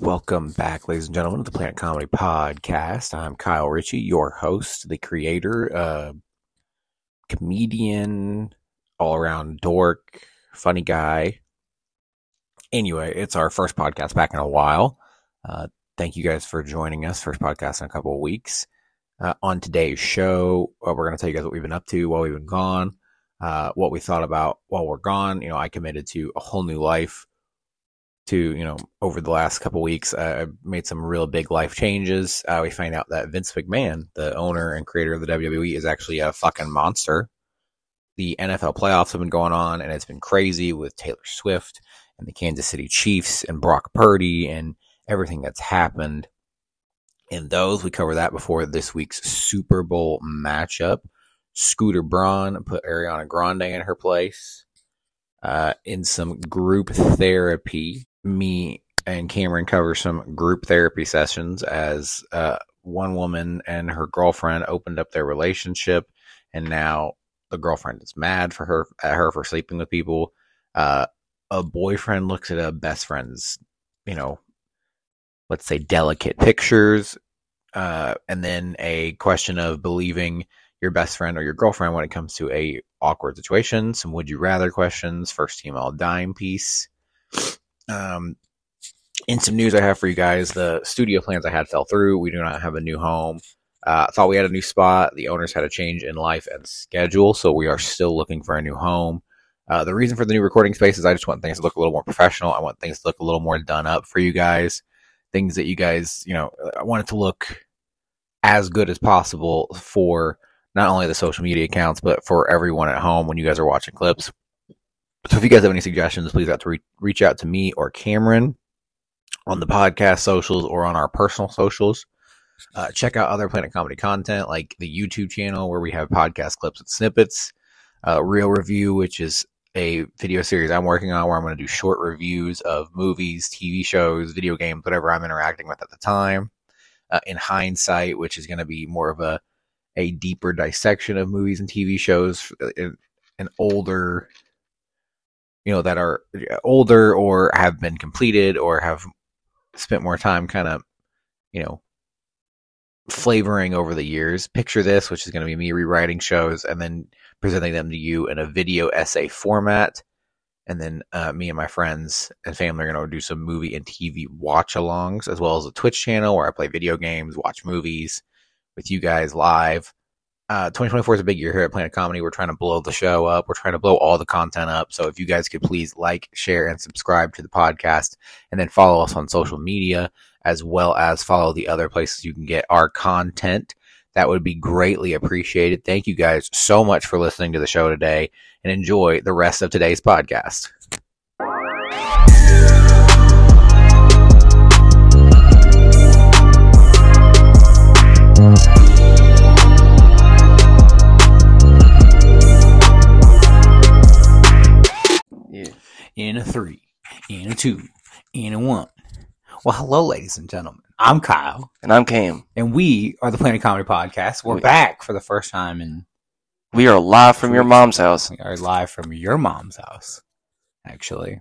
Welcome back, ladies and gentlemen, to the Planet Comedy Podcast. I'm Kyle Ritchie, your host, the creator, uh, comedian, all around dork, funny guy. Anyway, it's our first podcast back in a while. Uh, thank you guys for joining us. First podcast in a couple of weeks. Uh, on today's show, uh, we're going to tell you guys what we've been up to while we've been gone, uh, what we thought about while we're gone. You know, I committed to a whole new life to you know over the last couple weeks i made some real big life changes. Uh, we find out that vince mcmahon the owner and creator of the wwe is actually a fucking monster. The nfl playoffs have been going on and it's been crazy with taylor swift and the kansas city chiefs and brock purdy and everything that's happened. In those we cover that before this week's super bowl matchup. Scooter braun put ariana grande in her place uh, in some group therapy me and Cameron cover some group therapy sessions as uh, one woman and her girlfriend opened up their relationship, and now the girlfriend is mad for her at her for sleeping with people. Uh, a boyfriend looks at a best friend's, you know, let's say delicate pictures, uh, and then a question of believing your best friend or your girlfriend when it comes to a awkward situation. Some would you rather questions. First team all dime piece. Um, in some news I have for you guys, the studio plans I had fell through. We do not have a new home. Uh, thought we had a new spot. The owners had a change in life and schedule, so we are still looking for a new home. Uh, the reason for the new recording space is I just want things to look a little more professional. I want things to look a little more done up for you guys. Things that you guys, you know, I want it to look as good as possible for not only the social media accounts, but for everyone at home when you guys are watching clips. So if you guys have any suggestions, please have to re- reach out to me or Cameron on the podcast socials or on our personal socials. Uh, check out other Planet Comedy content like the YouTube channel where we have podcast clips and snippets, uh, Real Review, which is a video series I'm working on where I'm going to do short reviews of movies, TV shows, video games, whatever I'm interacting with at the time. Uh, in hindsight, which is going to be more of a a deeper dissection of movies and TV shows, an uh, older you know that are older or have been completed or have spent more time kind of you know flavoring over the years. Picture this which is going to be me rewriting shows and then presenting them to you in a video essay format. And then uh, me and my friends and family are going to do some movie and tv watch alongs as well as a twitch channel where i play video games watch movies with you guys live uh, 2024 is a big year here at Planet Comedy. We're trying to blow the show up. We're trying to blow all the content up. So if you guys could please like, share, and subscribe to the podcast, and then follow us on social media as well as follow the other places you can get our content. That would be greatly appreciated. Thank you guys so much for listening to the show today, and enjoy the rest of today's podcast. In a three, in a two, in a one. Well, hello, ladies and gentlemen. I'm Kyle. And I'm Cam. And we are the Planet Comedy Podcast. We're we, back for the first time in. We are live from your mom's house. We are live from your mom's house, actually.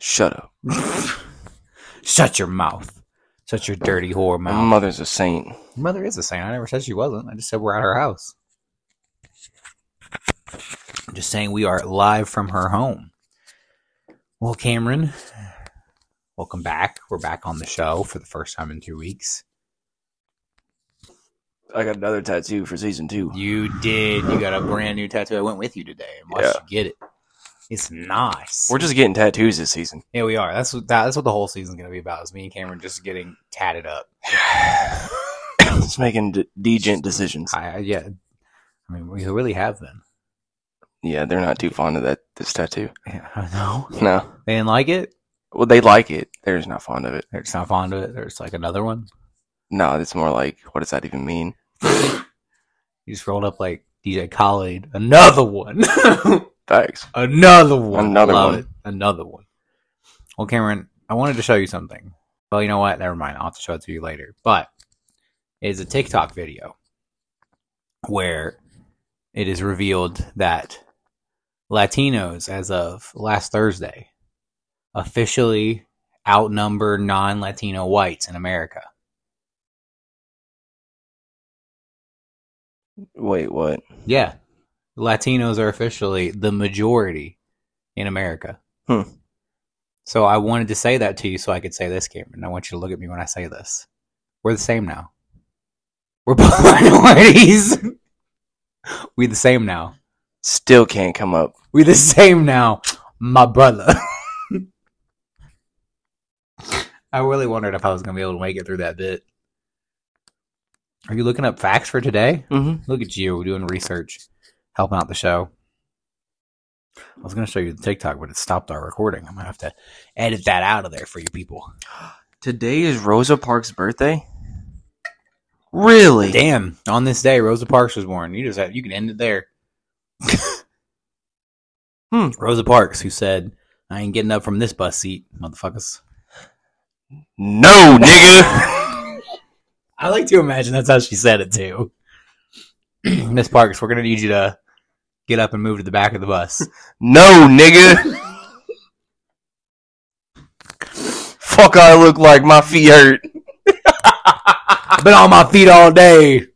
Shut up. Shut your mouth. Shut your dirty whore mouth. My mother's a saint. mother is a saint. I never said she wasn't. I just said we're at her house. I'm just saying we are live from her home. Well, Cameron, welcome back. We're back on the show for the first time in two weeks. I got another tattoo for season two. You did. You got a brand new tattoo. I went with you today and watched yeah. you get it. It's nice. We're just getting tattoos this season. Yeah, we are. That's what that, that's what the whole season's gonna be about. Is me and Cameron just getting tatted up. just making d- degent decisions. I, yeah, I mean, we really have been. Yeah, they're not too fond of that this tattoo. Yeah, no, no, they didn't like it. Well, they like it. They're just not fond of it. They're just not fond of it. There's like another one. No, it's more like, what does that even mean? you just rolled up like DJ Khaled. Another one. Thanks. Another one. Another Love one. It. Another one. Well, Cameron, I wanted to show you something. Well, you know what? Never mind. I'll have to show it to you later. But it's a TikTok video where it is revealed that Latinos, as of last Thursday, officially outnumber non-Latino whites in America? Wait, what? Yeah. Latinos are officially the majority in America. Hmm. So I wanted to say that to you so I could say this, Cameron. I want you to look at me when I say this. We're the same now. We're both minorities. we the same now. Still can't come up. We the same now, my brother. I really wondered if I was gonna be able to make it through that bit. Are you looking up facts for today? Mm-hmm. Look at you doing research, helping out the show. I was going to show you the TikTok, but it stopped our recording. I'm to have to edit that out of there for you people. Today is Rosa Parks' birthday. Really? Damn! On this day, Rosa Parks was born. You just have, you can end it there. Hmm. Rosa Parks, who said, "I ain't getting up from this bus seat, motherfuckers." No, nigga. I like to imagine that's how she said it too. Miss Parks, we're gonna need you to get up and move to the back of the bus. no, nigga. Fuck, I look like my feet hurt. I've been on my feet all day.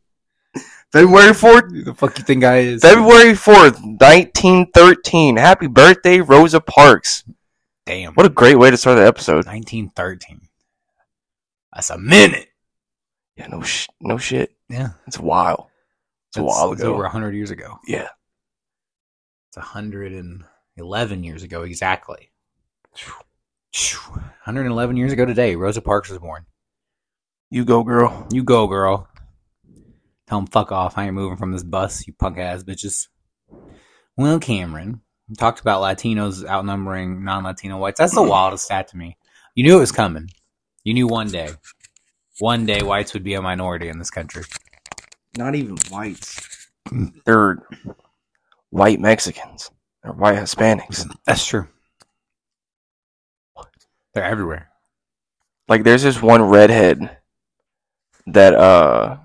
February 4th, Who the fuck you think I is? February 4th, 1913. Happy birthday, Rosa Parks. Damn. What a great way to start the episode. 1913. That's a minute. Yeah, no, sh- no shit. Yeah. It's wild. It's a while ago. over 100 years ago. Yeah. It's 111 years ago exactly. 111 years ago today, Rosa Parks was born. You go, girl. You go, girl. Tell him fuck off. I ain't moving from this bus, you punk ass bitches. Well, Cameron talked about Latinos outnumbering non-Latino whites. That's the wildest stat to me. You knew it was coming. You knew one day, one day whites would be a minority in this country. Not even whites. They're white Mexicans. They're white Hispanics. That's true. They're everywhere. Like, there's this one redhead that, uh,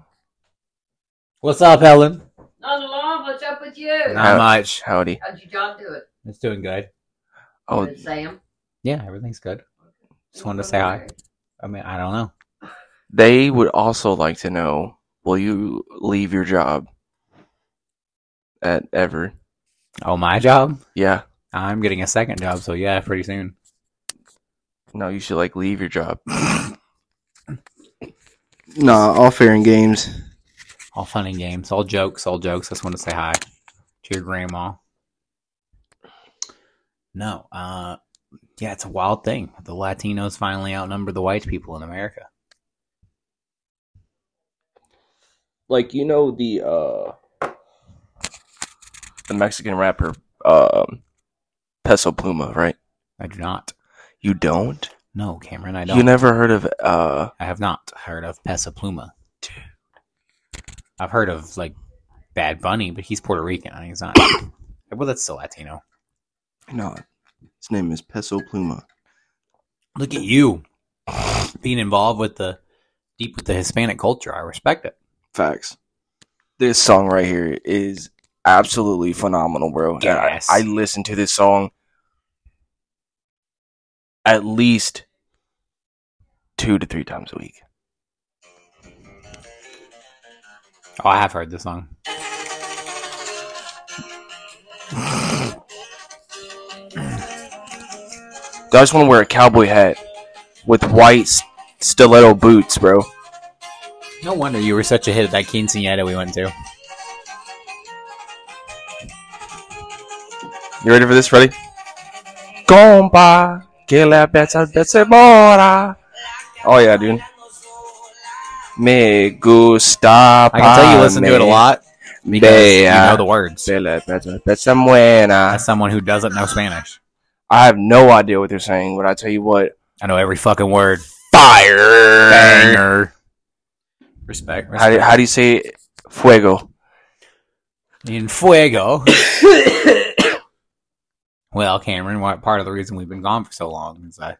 What's up, Helen? Not along. What's up with you? Not How- much. howdy. How'd your job do it? It's doing good. Oh, Good, Sam. Yeah, everything's good. Just wanted to say hi. I mean, I don't know. they would also like to know will you leave your job at ever? Oh, my job? Yeah. I'm getting a second job, so yeah, pretty soon. No, you should, like, leave your job. nah, all fair and games. All fun and games, all jokes, all jokes. I just want to say hi to your grandma. No, uh, yeah, it's a wild thing. The Latinos finally outnumber the white people in America. like you know the uh the Mexican rapper um Peso Pluma, right? I do not. You don't? No, Cameron, I don't. You never heard of uh I have not heard of Peso Pluma. I've heard of like Bad Bunny, but he's Puerto Rican. I think he's not. well, that's still Latino. no. His name is Peso Pluma. Look at you being involved with the deep with the Hispanic culture. I respect it. Facts. This song right here is absolutely phenomenal, bro. And I, Yes. I listen to this song at least two to three times a week. Oh, I have heard this song. I just want to wear a cowboy hat with white stiletto boots, bro. No wonder you were such a hit at that quinceanera we went to. You ready for this? Ready? Compa, que la pesa se mora. Oh yeah, dude. Me gusta. I can tell you listen to it a lot because you know the words. Se la pesa pesa buena. As someone who doesn't know Spanish, I have no idea what they're saying, but I tell you what, I know every fucking word. fire. Banger. Respect. How do, respect. how do you say fuego? In fuego. well, Cameron, part of the reason we've been gone for so long is I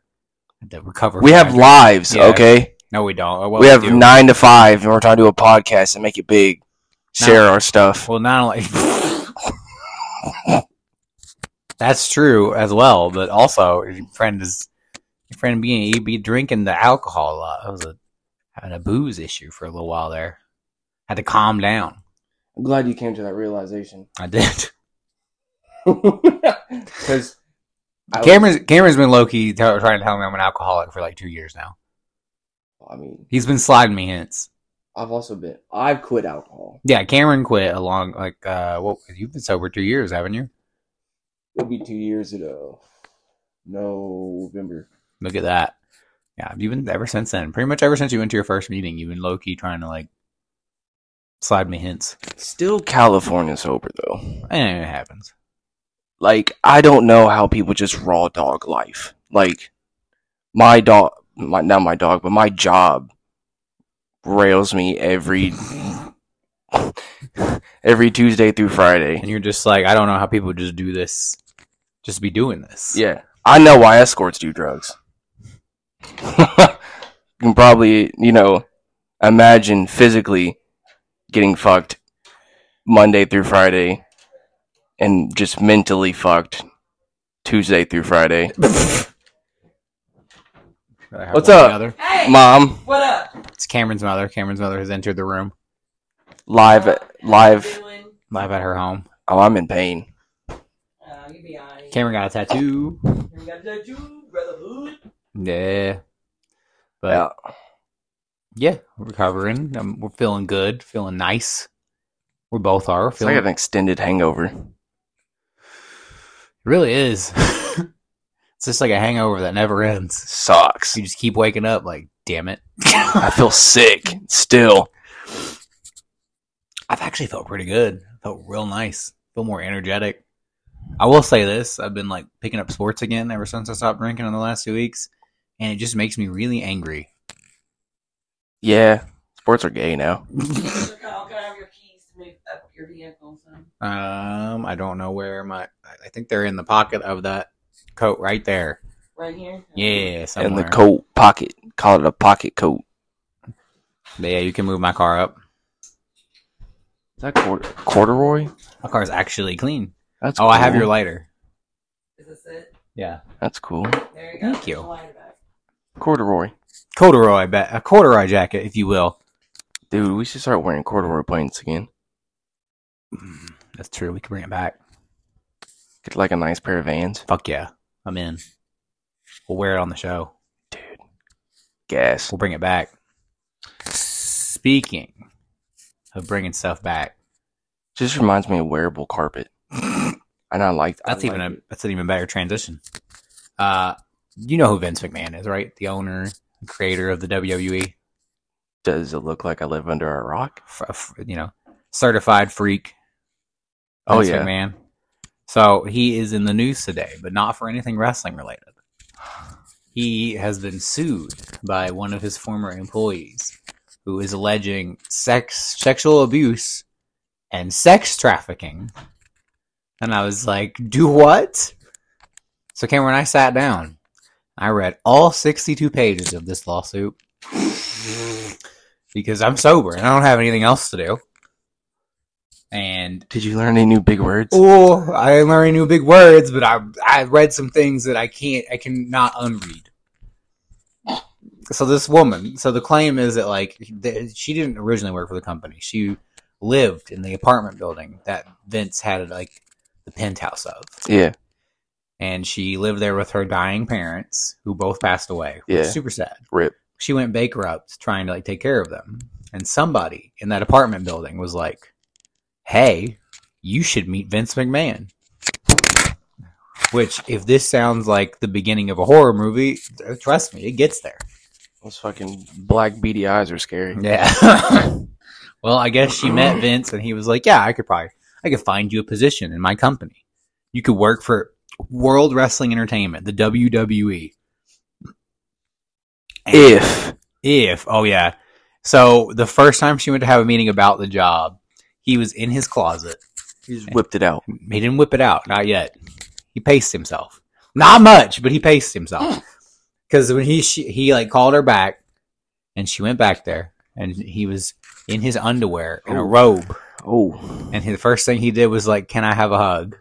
had to recover. We have that. lives, Yeah. okay? No, we don't. Well, we have do. nine to five, and we're trying to do a podcast and make it big. Share No. our stuff. Well, not only that's true as well, but also your friend is Your friend being he'd be drinking the alcohol a lot. I was a having a booze issue for a little while there. Had to calm down. I'm glad you came to that realization. I did. Because Cameron's Cameron's been low key trying to tell me I'm an alcoholic for like two years now. I mean, He's been sliding me hints. I've also been. I've quit alcohol. Yeah, Cameron quit along like uh well you've been sober two years, haven't you? It'll be two years ago. November. Look at that. Yeah, you've been ever since then. Pretty much ever since you went to your first meeting, you've been low key trying to like slide me hints. Still California sober though. And it happens. Like I don't know how people just raw dog life. Like my dog, my not my dog, but my job rails me every every Tuesday through Friday. And you're just like, I don't know how people just do this, just be doing this. Yeah, I know why escorts do drugs. you can probably, you know, imagine physically getting fucked Monday through Friday and just mentally fucked Tuesday through Friday. What's up? Mother. Hey, Mom, what up? It's Cameron's mother. Cameron's mother has entered the room, live, live. Live at her home. Oh, I'm in pain. Uh, you be alright. Cameron got a tattoo. You got that too, brotherhood. Yeah. But Yeah. yeah, we're recovering. Um, we're feeling good, feeling nice. We both are. It's Feeling, like an extended hangover. it really is. it's just like a hangover that never ends. Sucks. You just keep waking up like, damn it. I feel sick still. I've actually felt pretty good. Felt real nice. Feel more energetic. I will say this: I've been like picking up sports again ever since I stopped drinking in the last two weeks, and it just makes me really angry. Yeah, sports are gay now. Look, I'll have your keys to move up your vehicle, son. Um, I don't know where my. I think they're in the pocket of that coat right there. Right here? Yeah, In the coat pocket. Call it a pocket coat. Yeah, you can move my car up. Is that cord- corduroy? My car's actually clean. That's Oh, I have your lighter. Is this it? Yeah, That's cool. There you go. Thank you. Put the lighter back. Corduroy. corduroy, bet a corduroy jacket, if you will. Dude, we should start wearing corduroy pants again. Mm, that's true. We can bring it back. Get like a nice pair of vans. Fuck yeah, I'm in. We'll wear it on the show. Dude. Guess. We'll bring it back. Speaking of bringing stuff back, Just reminds me of wearable carpet. And I like that's I even like a that's an even better transition. Uh, you know who Vince McMahon is, right? The owner, creator of the WWE. Does it look like I live under a rock? F- you know, certified freak. Oh, Vince yeah. McMahon. So he is in the news today, but not for anything wrestling related. He has been sued by one of his former employees, who is alleging sex, sexual abuse, and sex trafficking. And I was like, "Do what?" So Cameron, I sat down. I read all sixty-two pages of this lawsuit because I'm sober and I don't have anything else to do. And Did you learn any new big words? Oh, I learned new big words, but I I read some things that I can't I cannot unread. So this woman, so the claim is that like th- she didn't originally work for the company. She lived in the apartment building that Vince had like the penthouse of, Yeah. and she lived there with her dying parents, who both passed away. Yeah. super sad. Rip. She went bankrupt trying to like take care of them, and somebody in that apartment building was like, "Hey, you should meet Vince McMahon." Which, if this sounds like the beginning of a horror movie, trust me, it gets there. Those fucking black beady eyes are scary. Yeah. well, I guess she met Vince, and he was like, "Yeah, I could probably, I could find you a position in my company. You could work for World Wrestling Entertainment, the WWE." And- If if oh yeah so the first time she went to have a meeting about the job he was in his closet. He just whipped it out. he didn't whip it out. Not yet. He paced himself. Not much but he paced himself. Mm. Because when he she, he like called her back and she went back there and he was in his underwear in a robe. Oh and he, the first thing he did was like can i have a hug?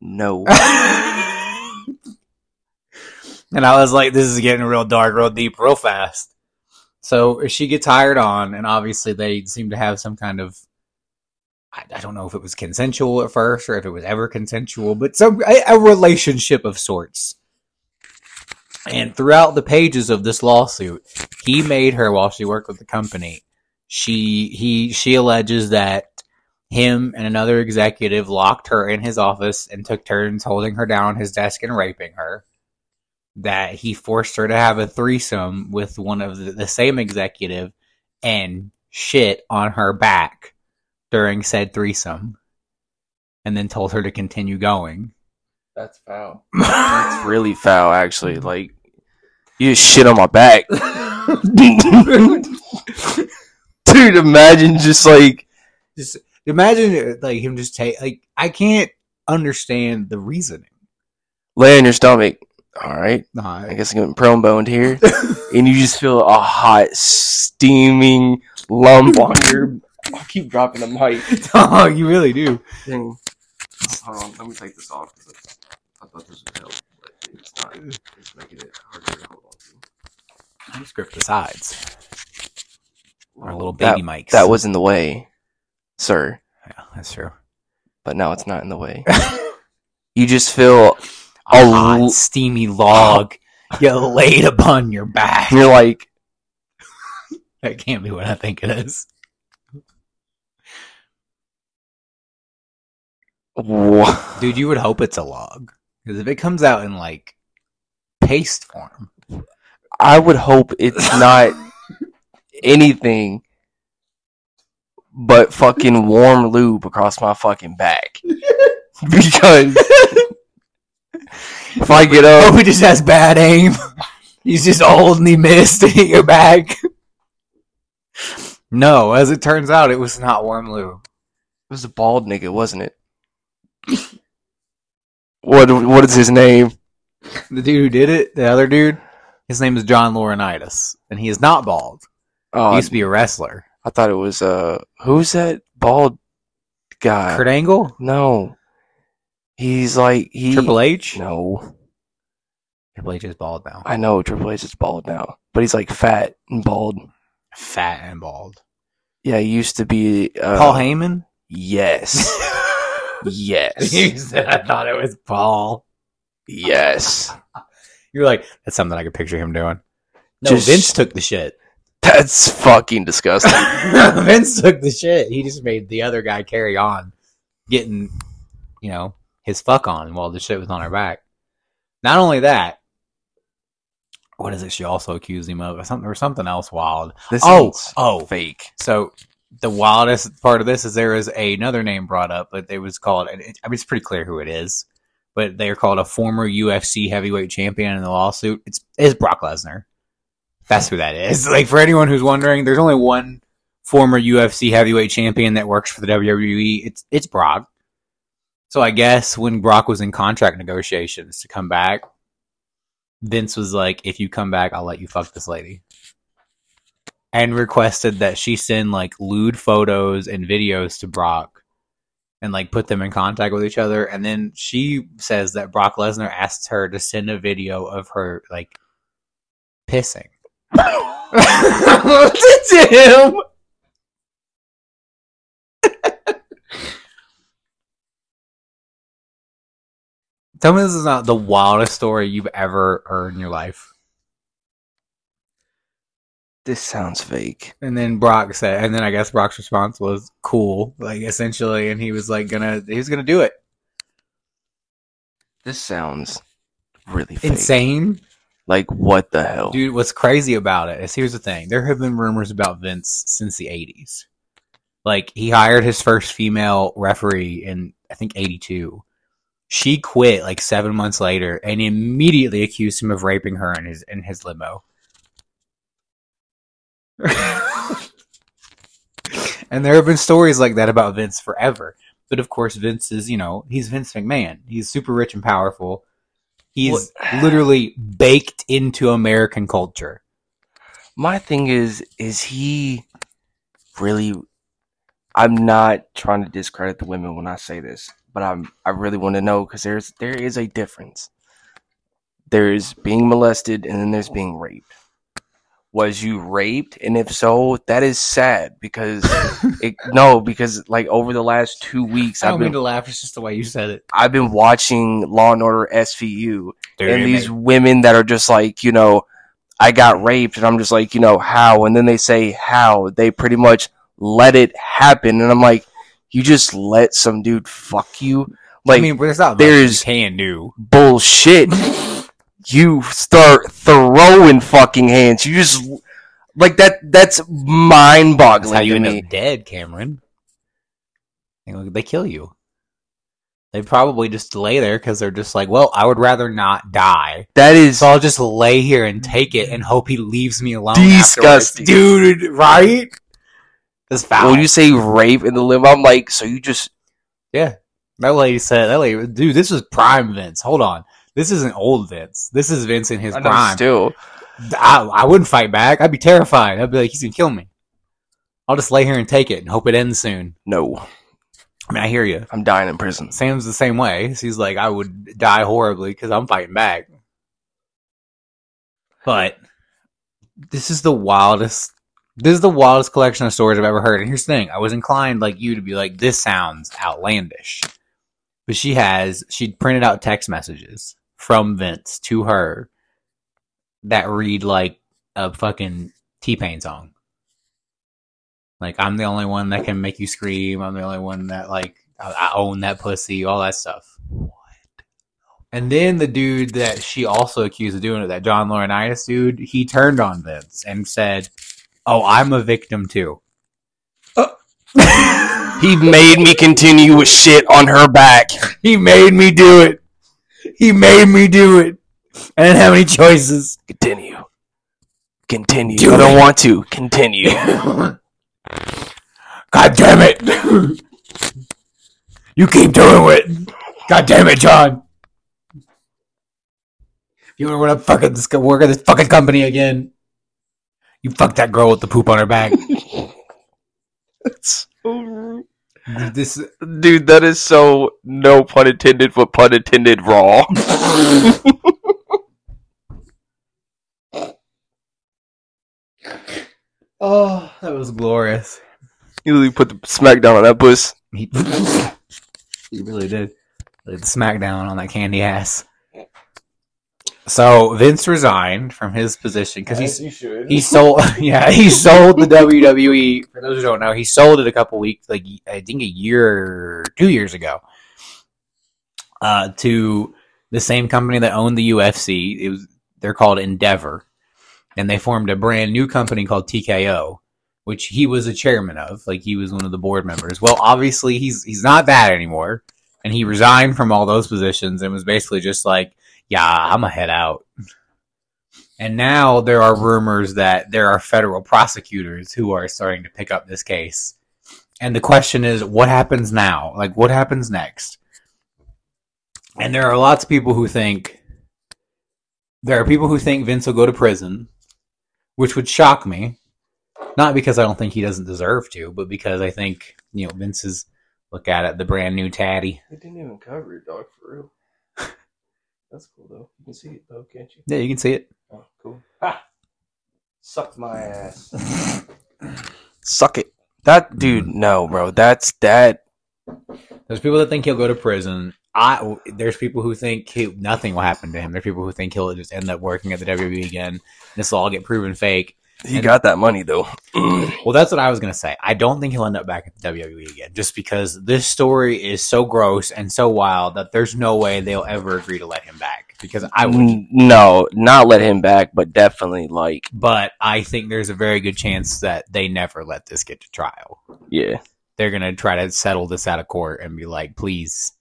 No. And I was like, this is getting real dark, real deep, real fast. So she gets hired on, and obviously they seem to have some kind of. I, I don't know if it was consensual at first or if it was ever consensual, but some a, a relationship of sorts. And throughout the pages of this lawsuit, he made her while she worked with the company. She he she alleges that him and another executive locked her in his office and took turns holding her down on his desk and raping her. That he forced her to have a threesome with one of the, the same executive and shit on her back during said threesome. And then told her to continue going. That's foul. That's really foul, actually. Like, you just shit on my back. Dude, imagine just like. just imagine like him just take like I can't understand the reasoning. lay on your stomach. All right, Nah, I guess I'm getting prone boned here, and you just feel a hot, steaming lump on your. I'll keep dropping the mic. oh, you really do. Dang. Hold on, let me take this off. 'cause I thought this would help, but it's not. It's making it harder to hold on to. Just grip the sides. Our little that, baby mics. That was in the way, sir. yeah, that's true. But now it's not in the way. you just feel. A A hot, l- steamy log you laid upon your back. You're like, That can't be what I think it is. What? Dude, you would hope it's a log. Because if it comes out in like paste form, I would hope it's not anything but fucking warm lube across my fucking back. because if I get oh, up, he just has bad aim. He's just old and he missed and hit your back. No, as it turns out, it was not warm lube. it was a bald nigga, wasn't it? What what is his name? The dude who did it, the other dude, his name is John Laurinaitis, and he is not bald. He Oh, used to be a wrestler. I thought it was uh who's that bald guy? Kurt Angle, No. He's like he Triple H. No. Triple H is bald now, I know Triple H is bald now, but he's like fat and bald. fat and bald. Yeah, he used to be uh, Paul Heyman. Yes. yes. you said I thought it was Paul. yes. You're like that's something I could picture him doing. No, Just- Vince took the shit. That's fucking disgusting. Vince took the shit. He just made the other guy carry on, getting, you know, his fuck on while the shit was on her back. Not only that, what is it? She also accused him of or something or something else wild. This Oh, is oh. fake. So the wildest part of this is there is another name brought up, but it was called. I mean, it's pretty clear who it is, but they are called a former UFC heavyweight champion in the lawsuit. It's is Brock Lesnar. That's who that is. Like for anyone who's wondering, there's only one former UFC heavyweight champion that works for the WWE. It's it's Brock. So I guess when Brock was in contract negotiations to come back, Vince was like, "If you come back, I'll let you fuck this lady." And requested that she send like lewd photos and videos to Brock and like put them in contact with each other. And then she says that Brock Lesnar asked her to send a video of her like pissing. to him. Tell me this is not the wildest story you've ever heard in your life. This sounds fake. And then Brock said, and then I guess Brock's response was cool, like essentially, and he was like gonna, he was gonna do it. This sounds really fake. Insane, Like what the hell? dude. What's crazy about it is here's the thing: there have been rumors about Vince since the '80s. Like he hired his first female referee in I think '82. She quit like seven months later and immediately accused him of raping her in his in his limo. and there have been stories like that about Vince forever. But of course, Vince is, you know, he's Vince McMahon. He's super rich and powerful. He's literally baked into American culture. My thing is, is he really? I'm not trying to discredit the women when I say this, but I'm. I really want to know because there's there is a difference. there's being molested and then there's being raped. Was you raped? And if so, that is sad because it, no, because like over the last two weeks, I I've don't been mean to laugh. It's just the way you said it. I've been watching Law and Order SVU, Dude, and these women that are just like, you know, I got raped, and I'm just like, you know, how? And then they say how. They pretty much let it happen, and I'm like, you just let some dude fuck you? Like, I mean, there's not there's- you can do. bullshit. you start throwing fucking hands. You just like that. That's mind That's how you end me. up dead, Cameron. They kill you. They probably just lay there because they're just like, well, I would rather not die. That is So I'll just lay here and take it and hope he leaves me alone. Disgusting. afterwards. dude. Right? That's foul. when you say rape in the limo. I'm like, so you just yeah, that lady said that lady, dude. This is prime Vince. Hold on, this isn't old Vince. This is Vince in his I prime. still. I, I wouldn't fight back. I'd be terrified. I'd be like, he's gonna kill me. I'll just lay here and take it and hope it ends soon. No, I mean, I hear you. I'm dying in prison. Sam's the same way. He's like, I would die horribly because I'm fighting back. But this is the wildest. This is the wildest collection of stories I've ever heard. And here's the thing: I was inclined, like you, to be like, "This sounds outlandish," but she has she printed out text messages from Vince to her that read like a fucking T Pain song. Like I'm the only one that can make you scream. I'm the only one that like I, I own that pussy. All that stuff. What? And then the dude that she also accused of doing it, that John Laurinaitis dude, he turned on Vince and said, "Oh, I'm a victim too." He made me continue with shit on her back. He made me do it. He made me do it. I didn't have any choices. Continue. Continue. Do I don't it. want to. Continue. God damn it! you keep doing it. God damn it, John. If you want to fucking this, work at this fucking company again, you fuck that girl with the poop on her back. That's so rude. This Dude, that is so no pun intended, but pun intended raw. oh, that was glorious. You really put the smackdown on that puss. He, he really did. Laid the smackdown on that candy ass. So Vince resigned from his position because you should. he sold yeah he sold the WWE for those who don't know he sold it a couple weeks like I think a year two years ago uh to the same company that owned the UFC it was they're called Endeavor and they formed a brand new company called TKO which he was a chairman of like he was one of the board members. Well obviously he's he's not that anymore and he resigned from all those positions and was basically just like yeah I'm gonna head out and now there are rumors that there are federal prosecutors who are starting to pick up this case. And the question is, what happens now? Like, what happens next? And there are lots of people who think there are people who think Vince will go to prison, which would shock me. Not because I don't think he doesn't deserve to, but because I think, you know, Vince's look at it, the brand new tatty. It didn't even cover it, dog, for real. That's cool, though. You can see it, though, can't you? Yeah, you can see it. Oh, cool. Ah! Ha! Suck my ass. Suck it. That dude, no, bro. That's that. There's people that think he'll go to prison. I there's people who think he, nothing will happen to him. There's people who think he'll just end up working at the WWE again. This will all get proven fake. He And- got that money though. Well, that's what I was gonna say. I don't think he'll end up back at the WWE again, just because this story is so gross and so wild that there's no way they'll ever agree to let him back. Because I would, no, not let him back, but definitely like, but I think there's a very good chance that they never let this get to trial. yeah. They're gonna try to settle this out of court and be like, please,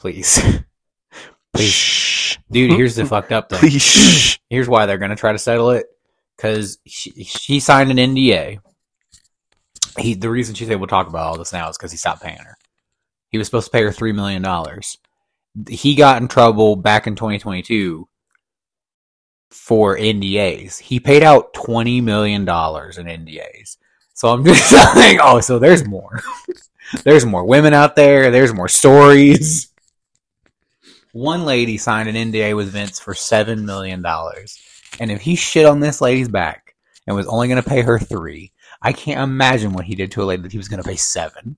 please, please, Shh. dude. Here's the fucked up thing. Please. Here's why they're going to try to settle it because she, she signed an NDA. He the reason she's able to talk about all this now is because he stopped paying her. He was supposed to pay her three million dollars. He got in trouble back in 2022 for NDAs. He paid out twenty million dollars in NDAs. So I'm just like, oh, so there's more. there's more women out there. There's more stories. One lady signed an NDA with Vince for seven million dollars, and if he shit on this lady's back and was only going to pay her three, I can't imagine what he did to a lady that he was going to pay seven.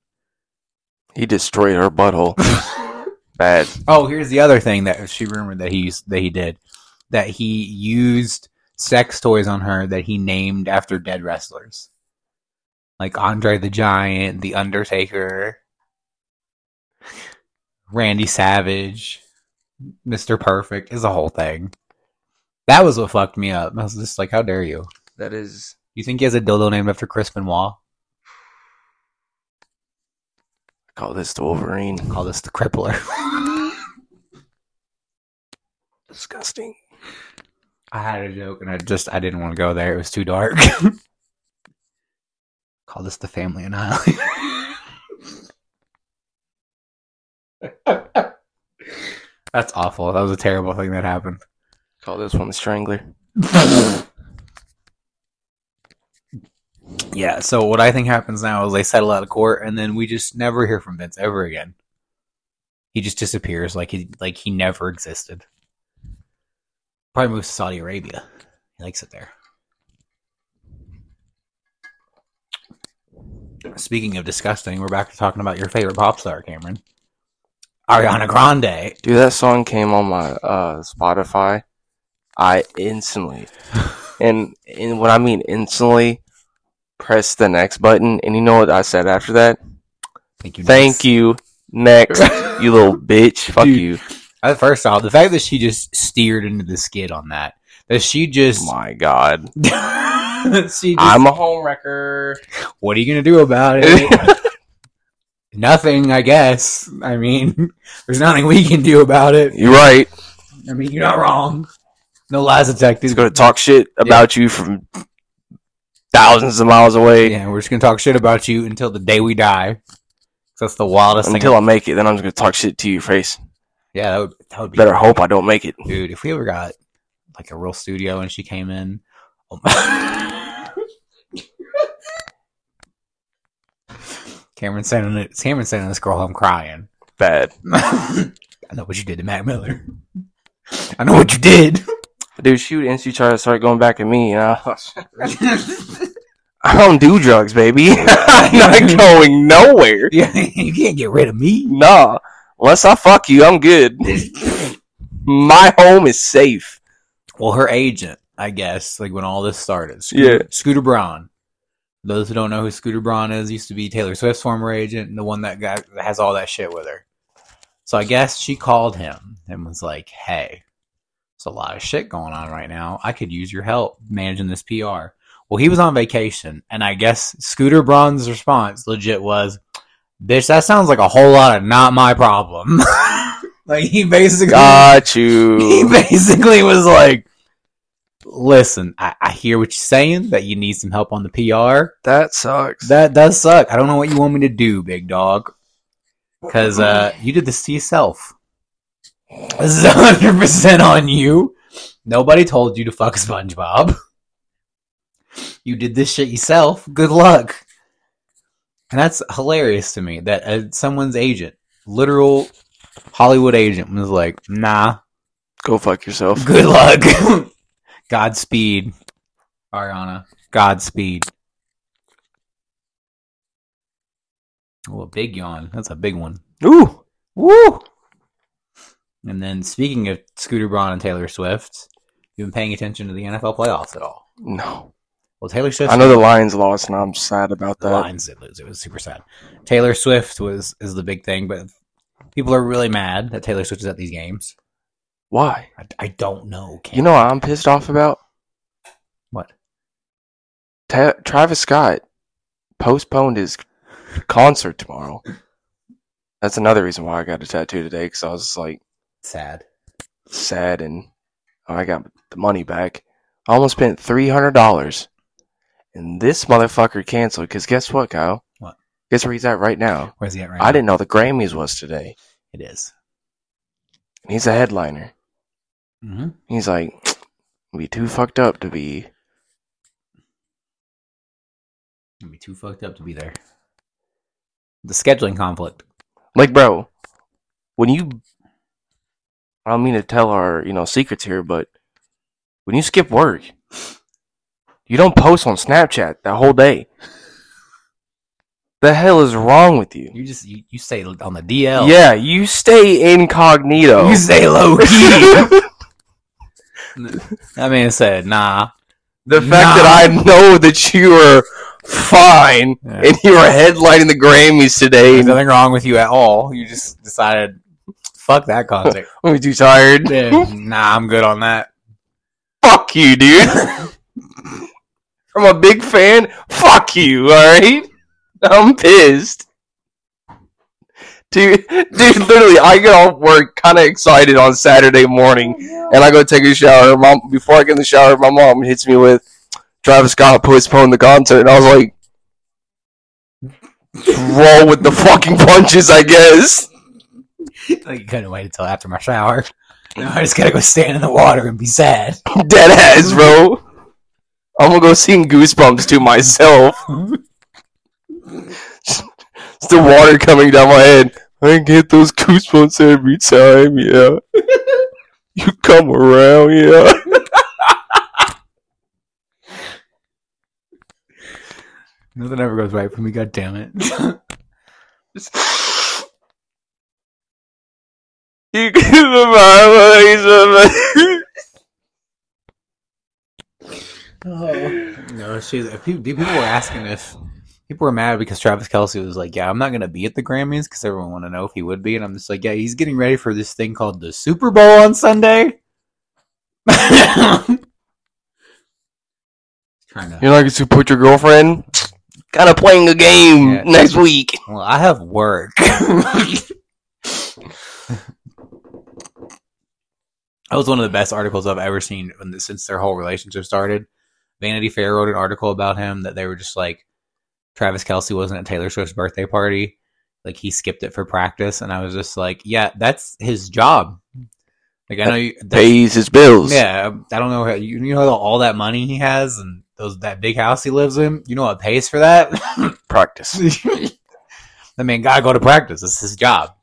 He destroyed her butthole. Bad. Oh, here's the other thing that she rumored that he used, that he did, that he used sex toys on her that he named after dead wrestlers, like Andre the Giant, The Undertaker, Randy Savage, Mister Perfect. Is a whole thing. That was what fucked me up. I was just like, how dare you? That is. You think he has a dildo named after Chris Benoit? Call this the Wolverine. Call this the Crippler. Disgusting. I had a joke and I just I didn't want to go there. It was too dark. Call this the Family Annihilator. That's awful. That was a terrible thing that happened. Call this one the Strangler. Yeah, so what I think happens now is they settle out of court and then we just never hear from Vince ever again. He just disappears like he like he never existed. Probably moves to Saudi Arabia. He likes it there. Speaking of disgusting, we're back to talking about your favorite pop star, Cameron. Ariana Grande. Dude, that song came on my uh, Spotify. I instantly, and and what I mean instantly, press the next button, and you know what I said after that? Thank you. Thank you. Next, you little bitch. Fuck Dude. you. First off, the fact that she just steered into the skid on that, that she just, My God. she just I'm a home wrecker. what are you gonna do about it? Nothing, I guess. I mean, there's nothing we can do about it. You're right. I mean, you're not wrong. No lies detected. He's gonna talk shit about you from thousands of miles away Yeah, we're just gonna talk shit about you until the day we die. That's the wildest until thing. I make it. Then I'm just gonna talk shit to your face. yeah, that would that would be Better hope I don't make it. dude. If we ever got like a real studio and she came in, oh my. Cameron sending it. Cameron sending this girl home crying. Bad. I know what you did to Mac Miller. I know what you did. Dude, shoot, and she tried to start going back at me. You know? I don't do drugs, baby. I'm not going nowhere. yeah, you can't get rid of me. Nah. Unless I fuck you, I'm good. My home is safe. Well, her agent, I guess, like when all this started. Yeah. Scooter, Scooter Braun. Those who don't know who Scooter Braun is, used to be Taylor Swift's former agent, and the one that got that has all that shit with her. So I guess she called him and was like, "Hey, there's a lot of shit going on right now. I could use your help managing this PR." Well, he was on vacation, and I guess Scooter Braun's response legit was, "Bitch, that sounds like a whole lot of not my problem." like he basically Got you. he basically was like, "Listen, I, I hear what you're saying that you need some help on the PR. That sucks. That does suck. I don't know what you want me to do, big dog, because uh, you did this to yourself. This is 100 percent on you. Nobody told you to fuck SpongeBob. You did this shit yourself. Good luck." And that's hilarious to me that uh, someone's agent, literal Hollywood agent, was like, "Nah, Go fuck yourself. Good luck. Godspeed, Ariana. Godspeed. Oh, a big yawn. That's a big one. Ooh. Woo! And then, speaking of Scooter Braun and Taylor Swift, you've been paying attention to the NFL playoffs at all? No. Well, Taylor Swift. I know the Lions lost, and I'm sad about that. the. Lions did lose. It was super sad. Taylor Swift was is the big thing, but people are really mad that Taylor Swift is at these games. Why? I, I don't know. Cam. You know what I'm pissed off about? what? Ta- Travis Scott postponed his concert tomorrow. That's another reason why I got a tattoo today because I was like Sad. sad and oh, I got the money back. I almost spent three hundred dollars, and this motherfucker canceled. Because guess what, Kyle? What? Guess where he's at right now? Where's he at right I now? didn't know the Grammys was today. It is. And he's a headliner. Mm-hmm. He's like, be too fucked up to be. It'd be too fucked up to be there. The scheduling conflict. Like, bro, when you I don't mean to tell our you know secrets here, but when you skip work, you don't post on Snapchat that whole day. The hell is wrong with you? You just you, you stay on the DL. Yeah, you stay incognito. You stay low key. I mean, said nah. the fact Nah. that I know that you are fine Yeah. and you are headlining the Grammys today, There's nothing wrong with you at all. You just decided, fuck that concert. I'm too tired. Yeah, nah, I'm good on that. Fuck you, dude. I'm a big fan, fuck you, alright? I'm pissed. Dude, dude, literally, I get off work kind of excited on Saturday morning, and I go take a shower. Mom, before I get in the shower, my mom hits me with Travis Scott postponed the concert, and I was like, roll with the fucking punches, I guess. Like you couldn't wait until after my shower. No, I just gotta go stand in the water and be sad. Dead ass, bro. I'm gonna go sing Goosebumps to myself. It's the water coming down my head. I get those goosebumps every time, yeah. you come around, yeah. Nothing ever goes right for me. God damn it. You give my oh. No, she's. If people, people were asking if people were mad because Travis Kelce was like, "Yeah, I'm not gonna be at the Grammys" because everyone want to know if he would be, and I'm just like, "Yeah, he's getting ready for this thing called the Super Bowl on Sunday." Trying to. You're not gonna support your girlfriend? Kind of playing a game Yeah. next week. Well, I have work. That was one of the best articles I've ever seen when, since their whole relationship started. Vanity Fair wrote an article about him that they were just like, Travis Kelce wasn't at Taylor Swift's birthday party. Like he skipped it for practice. And I was just like, yeah, that's his job. Like I know you, Pays his bills. yeah, I don't know how you, you know all that money he has and those that big house he lives in. You know what pays for that? Practice. I mean, gotta go to practice. It's his job.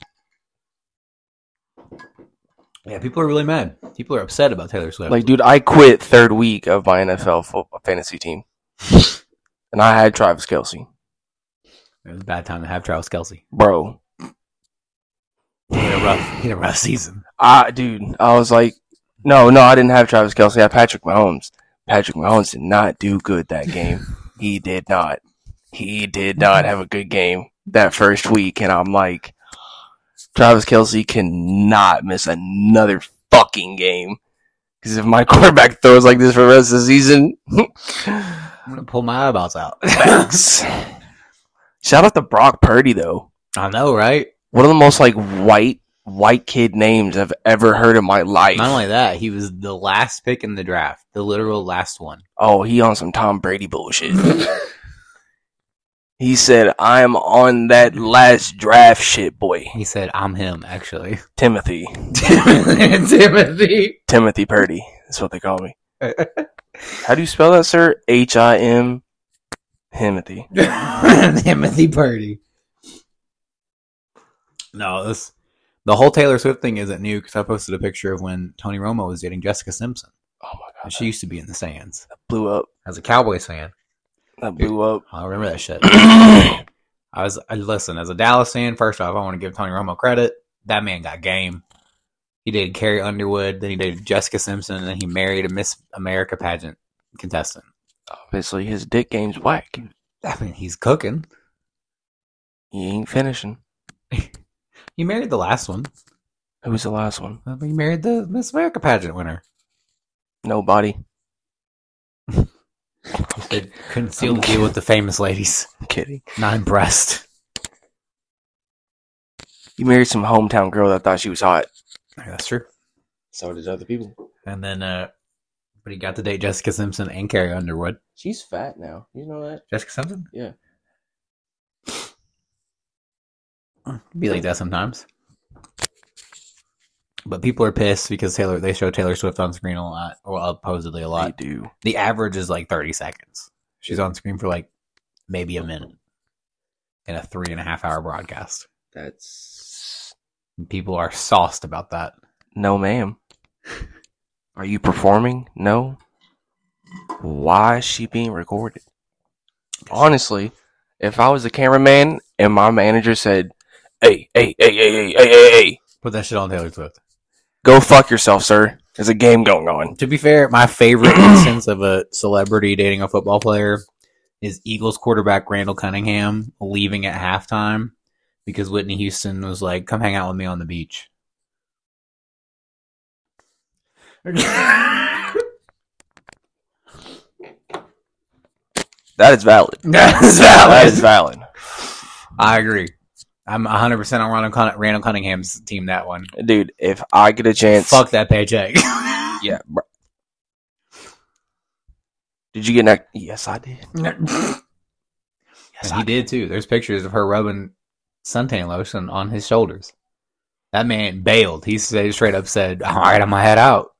Yeah, people are really mad. People are upset about Taylor Swift. Like, dude, I quit third week of my NFL fo- fantasy team. and I had Travis Kelce. it was a bad time to have Travis Kelce. Bro. He had a rough, he had a rough season. I, dude, I was like, no, no, I didn't have Travis Kelce. I had Patrick Mahomes. Patrick Mahomes did not do good that game. He did not. He did not have a good game that first week. And I'm like, Travis Kelce cannot miss another fucking game. Because if my quarterback throws like this for the rest of the season, I'm gonna pull my eyeballs out. Shout out to Brock Purdy though. I know, right? One of the most like white white kid names I've ever heard in my life. Not only that, he was the last pick in the draft, the literal last one. oh, he on some Tom Brady bullshit. he said, "I'm on that last draft shit, boy." He said, "I'm him." Actually, Timothy, Timothy. Timothy Purdy. That's what they call me. How do you spell that, sir? H I M. Timothy. Timothy Purdy. No, this the whole Taylor Swift thing isn't new because I posted a picture of when Tony Romo was dating Jessica Simpson. Oh my god, she used to be in the stands. blew up. As a Cowboys fan, That blew up. I remember that shit. I was I, listen as a Dallas fan. First off, I want to give Tony Romo credit. That man got game. He did Carrie Underwood, then he did Jessica Simpson, and then he married a Miss America pageant contestant. Obviously, his dick game's whack. I mean, he's cooking. He ain't finishing. He married the last one. Who was the last one? He married the Miss America pageant winner. Nobody. They couldn't seal the deal with the famous ladies. I'm kidding. Not impressed. You married some hometown girl that thought she was hot. That's true. So did other people. And then, uh, but he got to date Jessica Simpson and Carrie Underwood. She's fat now. You know that? Jessica Simpson? Yeah. Be like that sometimes. But people are pissed because Taylor they show Taylor Swift on screen a lot, or supposedly a lot. They do. The average is like thirty seconds. She's on screen for like maybe a minute in a three and a half hour broadcast. That's people are sauced about that. No, ma'am. Are you performing? No. Why is she being recorded? Honestly, if I was the cameraman and my manager said, "Hey, hey, hey, hey, hey, hey, hey, hey, Put that shit on Taylor Swift. Go fuck yourself, sir," there's a game going on. To be fair, my favorite instance of a celebrity dating a football player is Eagles quarterback Randall Cunningham leaving at halftime because Whitney Houston was like, "Come hang out with me on the beach." That is valid. That's valid. That is valid. I agree. I'm 100 percent on Randall, Cunn- Randall Cunningham's team. That one. Dude, if I get a chance, Fuck that paycheck. yeah. Bro. Did you get neck? Yes, I did. And Yes, he I did too. There's pictures of her rubbing suntan lotion on his shoulders. That man bailed. He said straight up said, "All right, I'm gonna head out."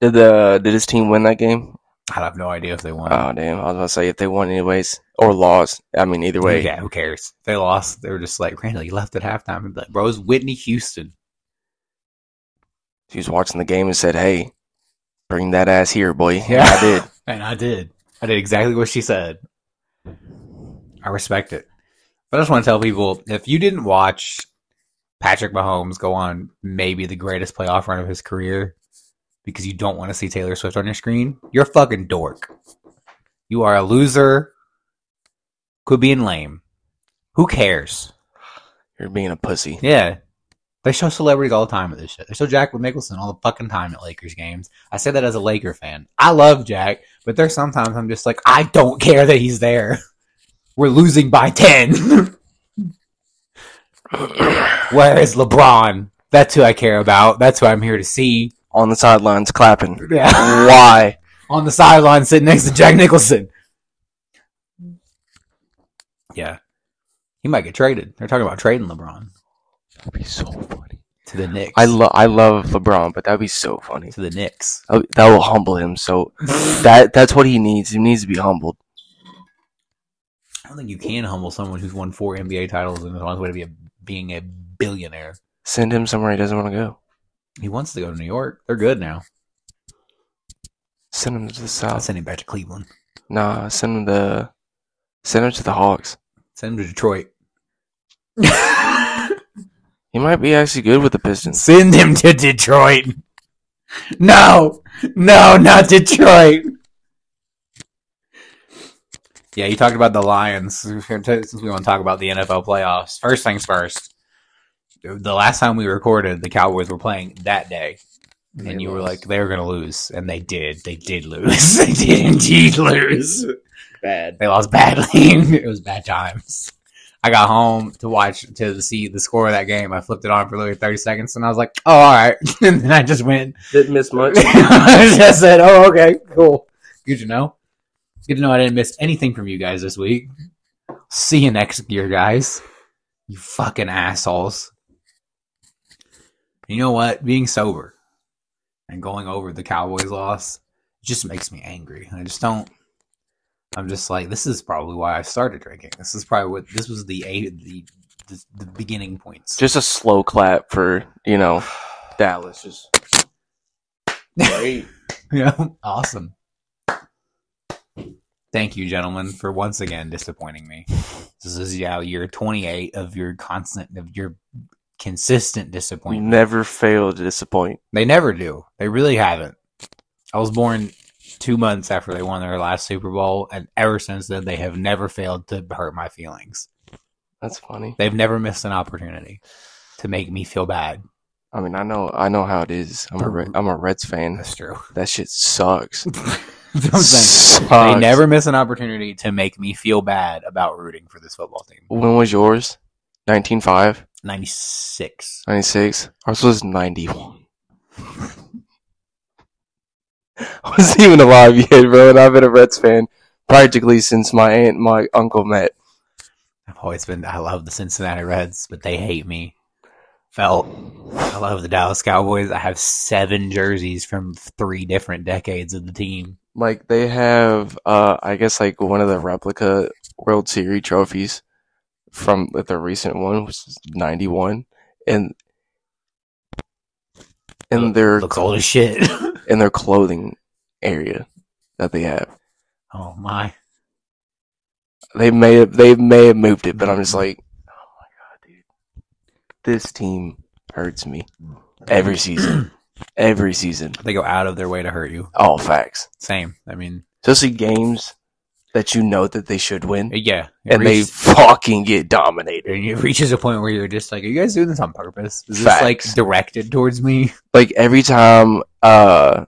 Did the did his team win that game? I have no idea if they won. Oh damn! I was about to say if they won anyways or lost. I mean, either way. yeah, who cares? If they lost, they were just like, Randall, you left at halftime. And like, bro, it's Whitney Houston. She was watching the game and said, "Hey, bring that ass here, boy." Yeah. Yeah, I did. And I did. I did exactly what she said. I respect it. But I just want to tell people if you didn't watch Patrick Mahomes go on maybe the greatest playoff run of his career because you don't want to see Taylor Swift on your screen, you're a fucking dork. You are a loser. Quit being lame. Who cares? You're being a pussy. Yeah. They show celebrities all the time at this shit. They show Jack Nicholson all the fucking time at Lakers games. I say that as a Laker fan. I love Jack, but there's sometimes I'm just like, I don't care that he's there. We're losing by 10. Where is LeBron? That's who I care about. That's who I'm here to see. On the sidelines, clapping. Yeah. Why? On the sideline sitting next to Jack Nicholson. Yeah. He might get traded. They're talking about trading LeBron That'd be so funny. to the Knicks. I love I love LeBron, but that'd be so funny. to the Knicks. That that will humble him. So that that's what he needs. He needs to be humbled. I don't think you can humble someone who's won four NBA titles and is on his way to be a, being a billionaire. Send him somewhere he doesn't want to go. He wants to go to New York. They're good now. Send him to the I'll south. send him back to Cleveland. Nah, send him the send him to the Hawks. Send him to Detroit. He might be actually good with the Pistons. send him to Detroit. No, no, not Detroit. Yeah, you talked about the Lions. Since we want to talk about the NFL playoffs, first things first. The last time we recorded, the Cowboys were playing that day. and you were like they were going to lose. And they did. They did lose. They did indeed lose. Bad. they lost badly. It was bad times. I got home to watch to see the score of that game. I flipped it on for literally 30 seconds and i was like oh all right. And then i just went. Didn't miss much. i just said oh okay cool. Good to know. Good to know i didn't miss anything from you guys this week. See you next year guys. You fucking assholes you know what being sober and going over the Cowboys loss just makes me angry. I just don't. I'm just like, this is probably why I started drinking. This is probably what this was the a the the, the beginning points. Just a slow clap for you know Dallas. Just great. yeah, awesome. Thank you, gentlemen, for once again disappointing me. This is yeah, year 28 of your constant of your consistent disappointment. Never fail to disappoint. They never do. They really haven't. I was born two months after they won their last Super Bowl, and ever since then, they have never failed to hurt my feelings. That's funny. They've never missed an opportunity to make me feel bad. I mean, I know, I know how it is. I'm a, Red, I'm a Reds fan. That's true. That shit sucks. That's what I'm saying. They never miss an opportunity to make me feel bad about rooting for this football team. When was yours? 1905, 96. 96. Ours was 91. I wasn't even alive yet, bro, and I've been a Reds fan practically since my aunt and my uncle met. I've always been, I love the Cincinnati Reds, but they hate me. Felt, I love the Dallas Cowboys. I have seven jerseys from three different decades of the team. Like they have, uh, I guess like one of the replica World Series trophies from the recent one, which is 91, and in their looks old as shit. in their clothing area that they have. oh my. They may have they may have moved it, but I'm just like, oh my god, dude, this team hurts me every mm. season, every season. They go out of their way to hurt you. All facts, Same. I mean, especially games that you know that they should win, yeah. It and they fucking get dominated. and it reaches a point where you're just like, are you guys doing this on purpose? Is this like directed towards me? Like every time uh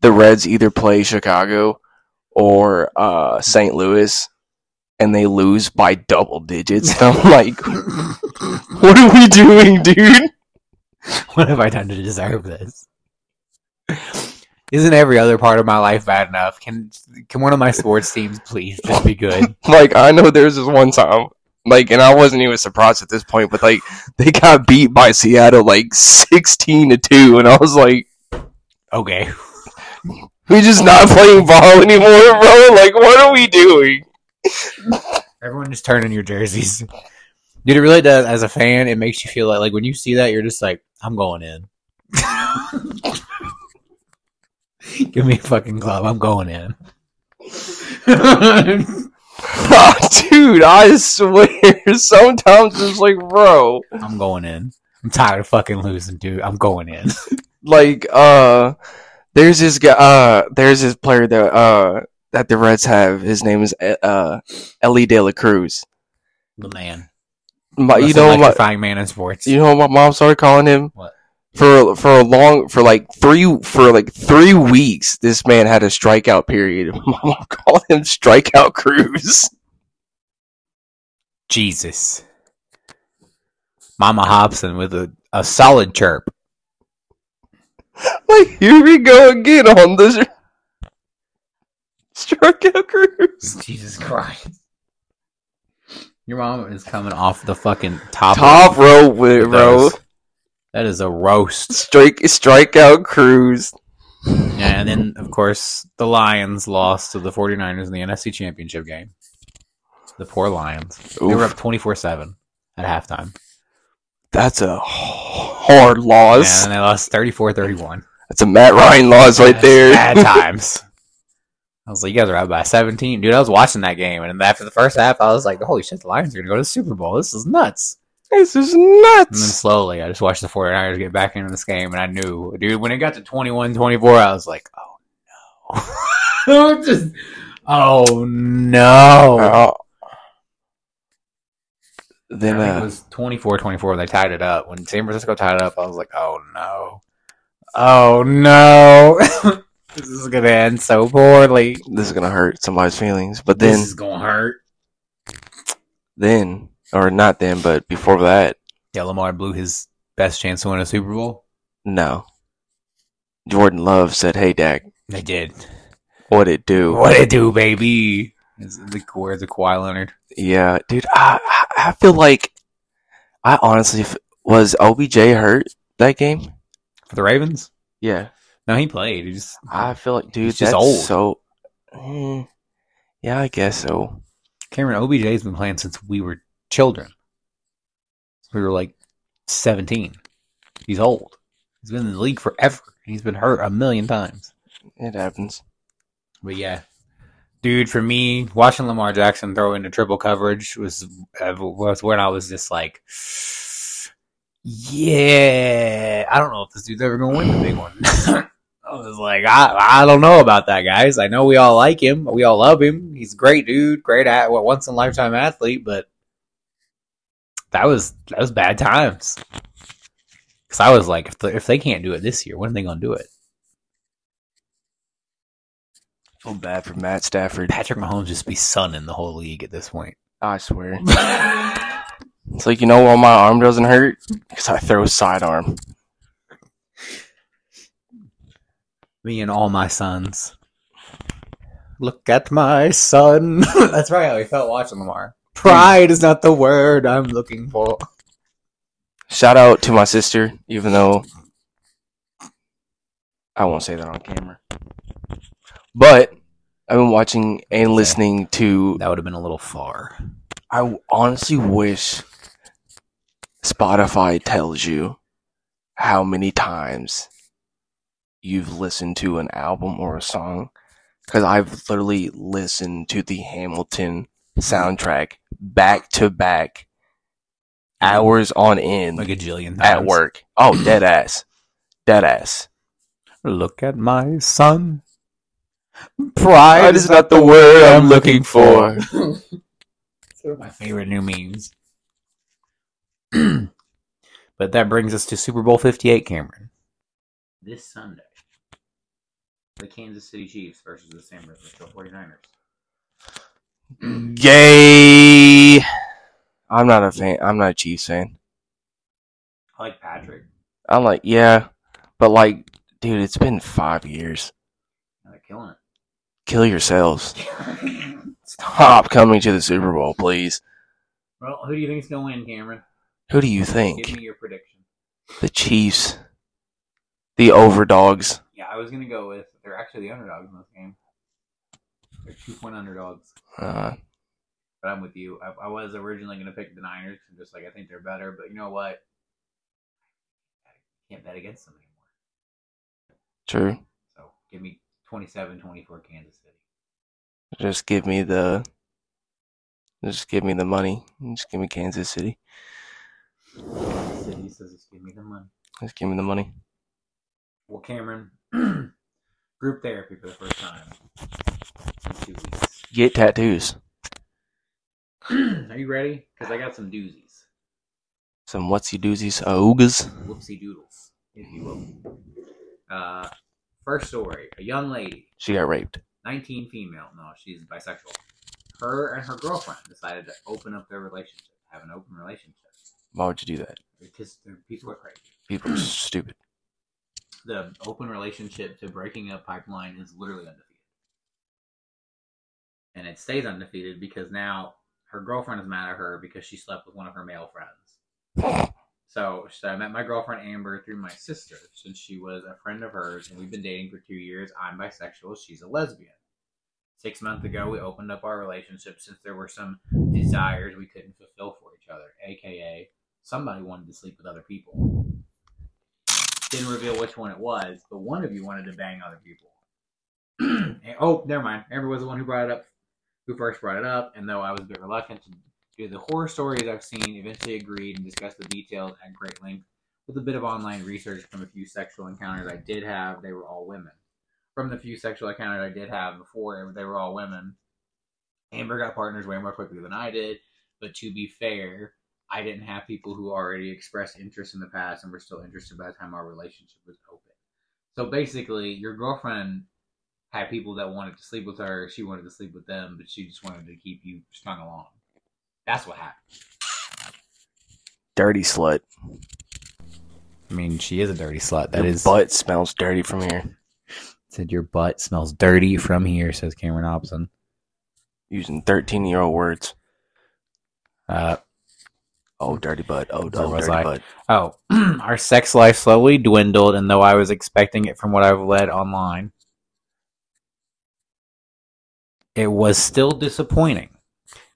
the Reds either play Chicago or uh St. Louis and they lose by double digits, I'm like, what are we doing, dude? what have I done to deserve this? Isn't every other part of my life bad enough? Can can one of my sports teams please just be good? Like I know there's this one time, like, and I wasn't even surprised at this point, but like they got beat by Seattle like sixteen to two, and I was like, Okay. we just not playing ball anymore, bro. Like, what are we doing? Everyone just turn in your jerseys. Dude, it really does. As a fan, it makes you feel like like when you see that, you're just like, I'm going in. Give me a fucking club. I'm going in. Dude, I swear, sometimes it's like, bro, I'm going in. I'm tired of fucking losing, dude. I'm going in. like, uh, there's this guy, uh, there's this player that, uh, that the Reds have. His name is, uh, Elly De La Cruz. The man. My, you know, my, man in sports. you know what my mom started calling him? What? For, for a long, for like three, for like three weeks, this man had a strikeout period. My mom called him Strikeout Cruz. Jesus. Mama Hobson with a, a solid chirp. Like, here we go again on the Strikeout Cruz. Jesus Christ. Your mom is coming off the fucking top. Top row, with with, bro. those. That is a roast. Strike, strikeout Cruz. Yeah, and then, of course, the Lions lost to the 49ers in the NFC Championship game. The poor Lions. They were up 24 7 at halftime. That's a hard loss. And they lost 34 31. That's a Matt Ryan loss right there. Bad times. I was like, you guys are out by 17. Dude, I was watching that game, and after the first half, I was like, holy shit, the Lions are going to go to the Super Bowl. This is nuts. This is And then nuts. slowly, I just watched the 49ers get back into this game, and I knew, dude, when it got to 21 24, I was like, oh no. just, oh no. Uh, I then think it uh, was 24 24. They tied it up. When San Francisco tied it up, I was like, oh no. Oh no. this is going to end so poorly. this is gonna hurt somebody's feelings. But then. This is going to hurt. then, or not then, but before that, Yeah, Lamar blew his best chance to win a Super Bowl. no. Jordan Love said, "Hey, Dak, They did. what it do?" What it do, baby? Is the where's the Kawhi Leonard? Yeah, dude, I I feel like I honestly f- was OBJ hurt that game. For the Ravens? Yeah, No, he played. He just I feel like, dude, He's just that's old. so. Mm, yeah, I guess so. Cameron OBJ's been playing since we were children. We were like seventeen. He's old. He's been in the league forever. He's been hurt a million times. It happens. But yeah, dude, for me, watching Lamar Jackson throw into triple coverage was uh, was when I was just like, yeah, I don't know if this dude's ever gonna win the big one. I was like, I I don't know about that, guys. I know we all like him, we all love him. He's a great dude, great at what once in a lifetime athlete, but that was that was bad times. Because I was like, if the, if they can't do it this year, when are they gonna do it? feel bad for Matt Stafford. Patrick Mahomes just be sunning the whole league at this point. I swear. It's like you know why my arm doesn't hurt because I throw a sidearm. Me and all my sons. Look at my son. That's right how he felt watching Lamar. Pride is not the word I'm looking for. Shout out to my sister, even though I won't say that on camera. But I've been watching and listening to. That would have been a little far. I honestly wish Spotify tells you how many times you've listened to an album or a song. Because I've literally listened to the Hamilton soundtrack back to back, hours on end Like a jillion times. at work. Oh, dead ass. Dead ass. Look at my son. Pride Pride is not the word I'm looking for. It's one of my favorite new memes. but that brings us to Super Bowl 58, Cameron. This Sunday, the Kansas City Chiefs versus the San Francisco 49ers. Gay. I'm not a fan. I'm not a Chiefs fan. I like Patrick. I'm like, yeah, but like, dude, it's been five years. They're killing Kill yourselves. Stop coming to the Super Bowl, please. well, who do you think is going to win, Cameron? Who do you think? Give me your prediction. The Chiefs. The overdogs. Yeah, I was going to go with, they're actually the underdogs in this game. They're two point underdogs. Uh, But I'm with you. I, I was originally going to pick the Niners. I'm just like, I think they're better. But you know what? I can't bet against them anymore. true. So give me 27 24 Kansas City. Just give me the. Just give me the money. Just give me Kansas City. Kansas City says, just give me the money. Just give me the money. Well, Cameron, group therapy for the first time two weeks. Get tattoos. Are you ready? Because I got some doozies. Some whatsy doozies. Oogas. Whoopsie doodles, if you will. Uh, first story a young lady She got raped. 19 female. No, she's bisexual. Her and her girlfriend decided to open up their relationship, have an open relationship. Why would you do that? Because people are crazy. People are stupid. The open relationship to breaking up pipeline is literally undefeated. And stays undefeated because now her girlfriend is mad at her because she slept with one of her male friends. So, so I met my girlfriend Amber through my sister since she was a friend of hers, and we've been dating for two years. I'm bisexual; she's a lesbian. Six months ago, we opened up our relationship since there were some desires we couldn't fulfill for each other, aka somebody wanted to sleep with other people. Didn't reveal which one it was, but one of you wanted to bang other people. Oh, never mind. Amber was the one who brought it up, who first brought it up, and though I was a bit reluctant to do the horror stories I've seen, eventually agreed and discussed the details at great length. With a bit of online research from a few sexual encounters I did have, they were all women. From the few sexual encounters I did have before, they were all women. Amber got partners way more quickly than I did, but to be fair, I didn't have people who already expressed interest in the past and were still interested by the time our relationship was open. So basically, your girlfriend had people that wanted to sleep with her. She wanted to sleep with them, but she just wanted to keep you strung along. That's what happened. Dirty slut. I mean, she is a dirty slut. That Your is butt smells dirty from here. said your butt smells dirty from here. Says Cameron Hobson. Using 13 year old words. Uh, Oh, dirty butt. Oh, Where oh was dirty I? butt. oh, our sex life slowly dwindled, and though I was expecting it from what I've read online, it was still disappointing.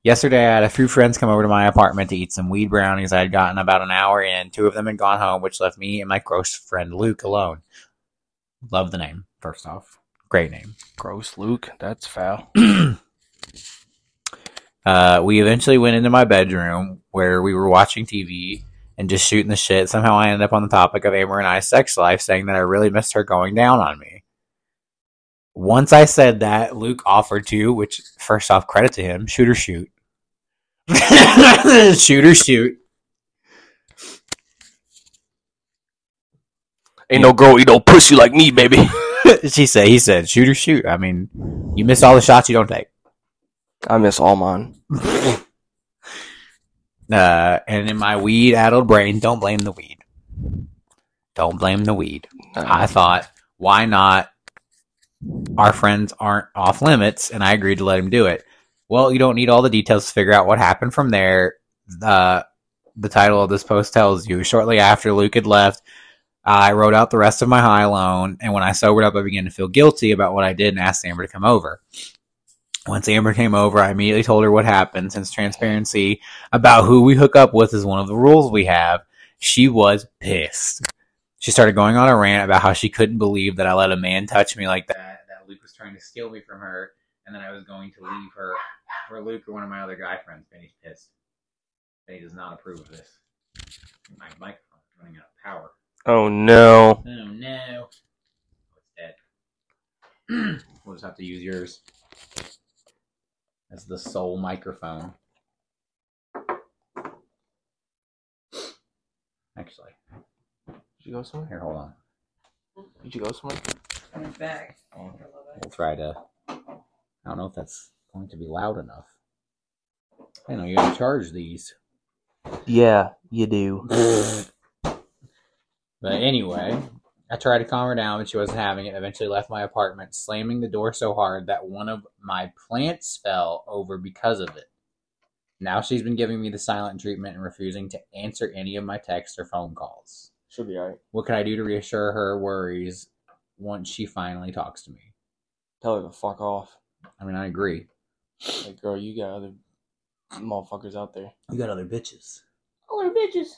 Yesterday, I had a few friends come over to my apartment to eat some weed brownies I had gotten about an hour in. Two of them had gone home, which left me and my close friend Luke alone. Love the name, first off. Great name. Gross, Luke. That's foul. uh, we eventually went into my bedroom where we were watching TV and just shooting the shit. Somehow I ended up on the topic of Amber and I's sex life, saying that I really missed her going down on me. Once I said that, Luke offered to, which first off, credit to him, shoot or shoot. shoot or shoot. Ain't no girl eat no pussy like me, baby. she said, he said, shoot or shoot. I mean, you miss all the shots you don't take. I miss all mine. Uh, and in my weed addled brain, don't blame the weed. Don't blame the weed. I thought, why not? Our friends aren't off limits, and I agreed to let him do it. Well, you don't need all the details to figure out what happened from there. Uh, the title of this post tells you. Shortly after Luke had left, I wrote out the rest of my high loan, and when I sobered up, I began to feel guilty about what I did and asked Amber to come over. Once Amber came over, I immediately told her what happened, since transparency about who we hook up with is one of the rules we have. She was pissed. She started going on a rant about how she couldn't believe that I let a man touch me like that, trying to steal me from her, and then I was going to leave her for Luke or one of my other guy friends. Benny's pissed. Benny does not approve of this. My microphone's running out of power. Oh no. Oh no. Oh, it's dead. we'll just have to use yours as the sole microphone. Actually, Did you go somewhere? here, hold on. Did you go somewhere? Coming back. We'll try to. I don't know if that's going to be loud enough. I know you gotta charge these. Yeah, you do. But anyway, I tried to calm her down, but she wasn't having it. Eventually, left my apartment, slamming the door so hard that one of my plants fell over because of it. Now she's been giving me the silent treatment and refusing to answer any of my texts or phone calls. Should be alright. What can I do to reassure her worries once she finally talks to me? Tell her to fuck off. I mean, I agree. Like, girl, you got other motherfuckers out there. You got other bitches. Other bitches.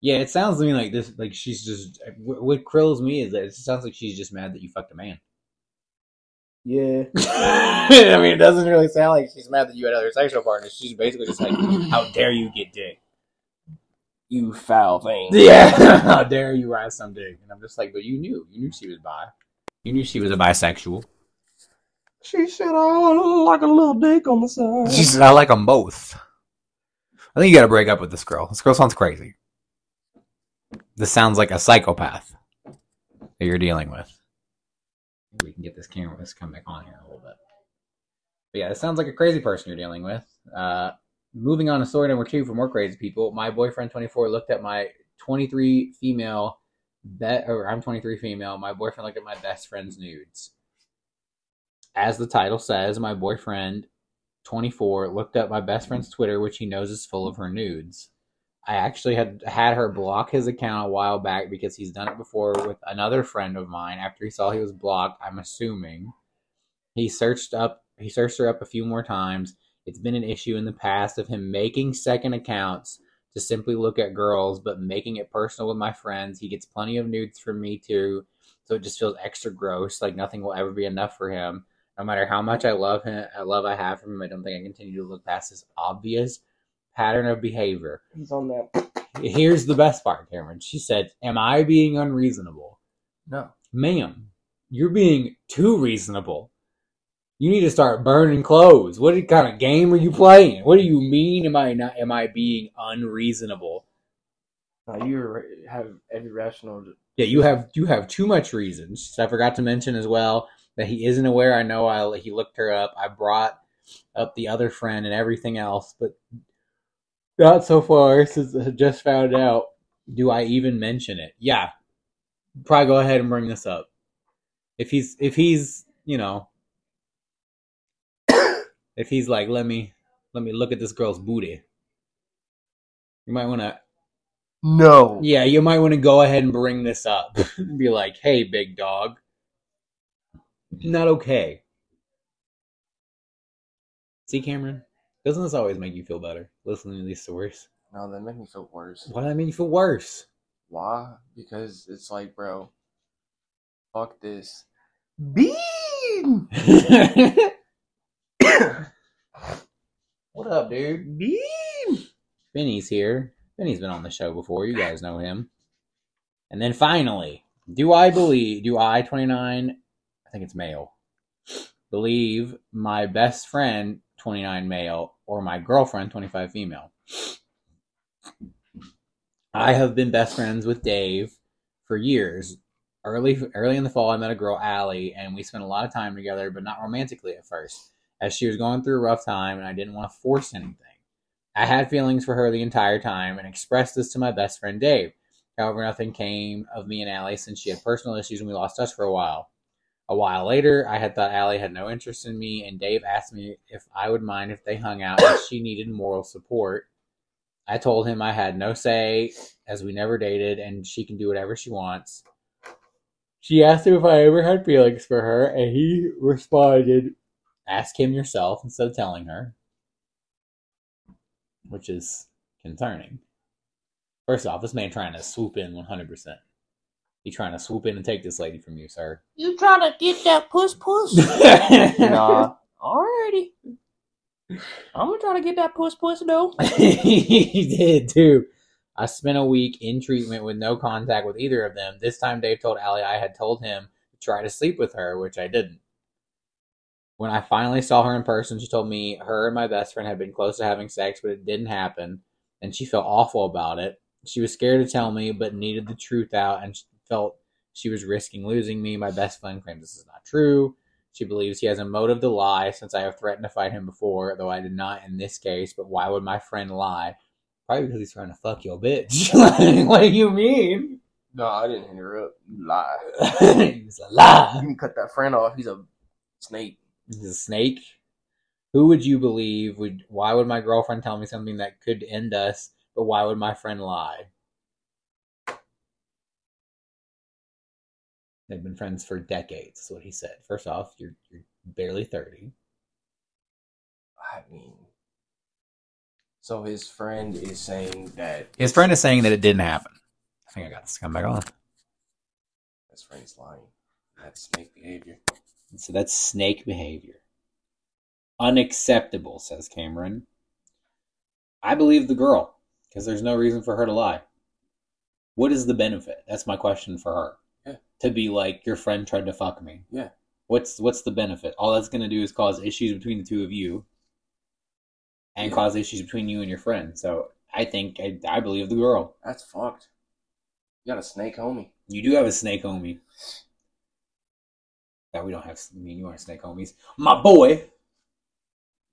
Yeah, it sounds to me like this. Like she's just. What what krills me is that it sounds like she's just mad that you fucked a man. Yeah. I mean, it doesn't really sound like she's mad that you had other sexual partners. She's basically just like, "How dare you get dick? You foul thing. Yeah, how dare you ride some dick?" And I'm just like, "But you knew, you knew she was bi. You knew she was a bisexual." She said, "I like a little dick on the side." She said, "I like them both." I think you got to break up with this girl. This girl sounds crazy. This sounds like a psychopath that you're dealing with. We can get this camera. Let's come back on here a little bit. But yeah, it sounds like a crazy person you're dealing with. Uh, moving on to story number two for more crazy people. My boyfriend, 24, looked at my 23 female, be- or I'm 23 female. My boyfriend looked at my best friend's nudes. As the title says, my boyfriend 24 looked up my best friend's Twitter, which he knows is full of her nudes. I actually had had her block his account a while back because he's done it before with another friend of mine. After he saw he was blocked, I'm assuming he searched up he searched her up a few more times. It's been an issue in the past of him making second accounts to simply look at girls, but making it personal with my friends. He gets plenty of nudes from me too, so it just feels extra gross. Like nothing will ever be enough for him no matter how much I love him, I love I have for him, I don't think I continue to look past this obvious pattern of behavior. He's on that. Here's the best part, Cameron. She said, Am I being unreasonable? No. Ma'am, you're being too reasonable. You need to start burning clothes. What kind of game are you playing? What do you mean am I not am I being unreasonable? No, you have every rational. Yeah, you have you have too much reasons. I forgot to mention as well that he isn't aware. I know I he looked her up. I brought up the other friend and everything else, but not so far since I just found out. Do I even mention it? Yeah, probably go ahead and bring this up. If he's if he's you know if he's like let me let me look at this girl's booty, you might want to No. yeah, you might want to go ahead and bring this up. Be like, hey, big dog. Not okay. See, Cameron? Doesn't this always make you feel better listening to these stories? No, that make me feel worse. Why does that make you feel worse? Why? Because it's like, bro, fuck this. Bean. what up, dude? Bean. Benny's here. Benny's been on the show before. You guys know him. And then finally, do I believe, do I, 29, I think it's male, believe my best friend, 29 male, or my girlfriend, 25 female? I have been best friends with Dave for years. Early, early in the fall, I met a girl, Allie, and we spent a lot of time together, but not romantically at first, as she was going through a rough time, and I didn't want to force anything. I had feelings for her the entire time and expressed this to my best friend Dave. However, nothing came of me and Allie since she had personal issues and we lost touch for a while. A while later, I had thought Allie had no interest in me, and Dave asked me if I would mind if they hung out as she needed moral support. I told him I had no say as we never dated and she can do whatever she wants. She asked him if I ever had feelings for her, and he responded, Ask him yourself instead of telling her which is concerning. First off, this man trying to swoop in 100%. He trying to swoop in and take this lady from you, sir. You trying to get that puss puss? Nah. Alrighty. I'm gonna try to get that puss puss though. he did too. I spent a week in treatment with no contact with either of them. This time, Dave told Allie I had told him to try to sleep with her, which I didn't. When I finally saw her in person, she told me her and my best friend had been close to having sex, but it didn't happen, and she felt awful about it. She was scared to tell me, but needed the truth out, and she felt she was risking losing me. My best friend claims this is not true. She believes he has a motive to lie since I have threatened to fight him before, though I did not in this case. But why would my friend lie? Probably because he's trying to fuck your bitch. Like, what do you mean? No, I didn't interrupt. You lie. he's a lie. You can cut that friend off. He's a snake. A snake. Who would you believe would? Why would my girlfriend tell me something that could end us? But why would my friend lie? They've been friends for decades. Is what he said. First off, you're you're barely thirty. I mean, so his friend is saying that His friend is saying that it didn't happen. I think I got this. Come back on. his friend's lying. That's snake behavior. So that's snake behavior. Unacceptable, says Cameron. I believe the girl because there's no reason for her to lie. What is the benefit? That's my question for her. Yeah. To be like your friend tried to fuck me. Yeah. What's what's the benefit? All that's going to do is cause issues between the two of you, and Yeah. cause issues between you and your friend. So I think I, I believe the girl. That's fucked. You got a snake homie. You do have a snake homie. That we don't have. I mean, you aren't snake homies. My boy.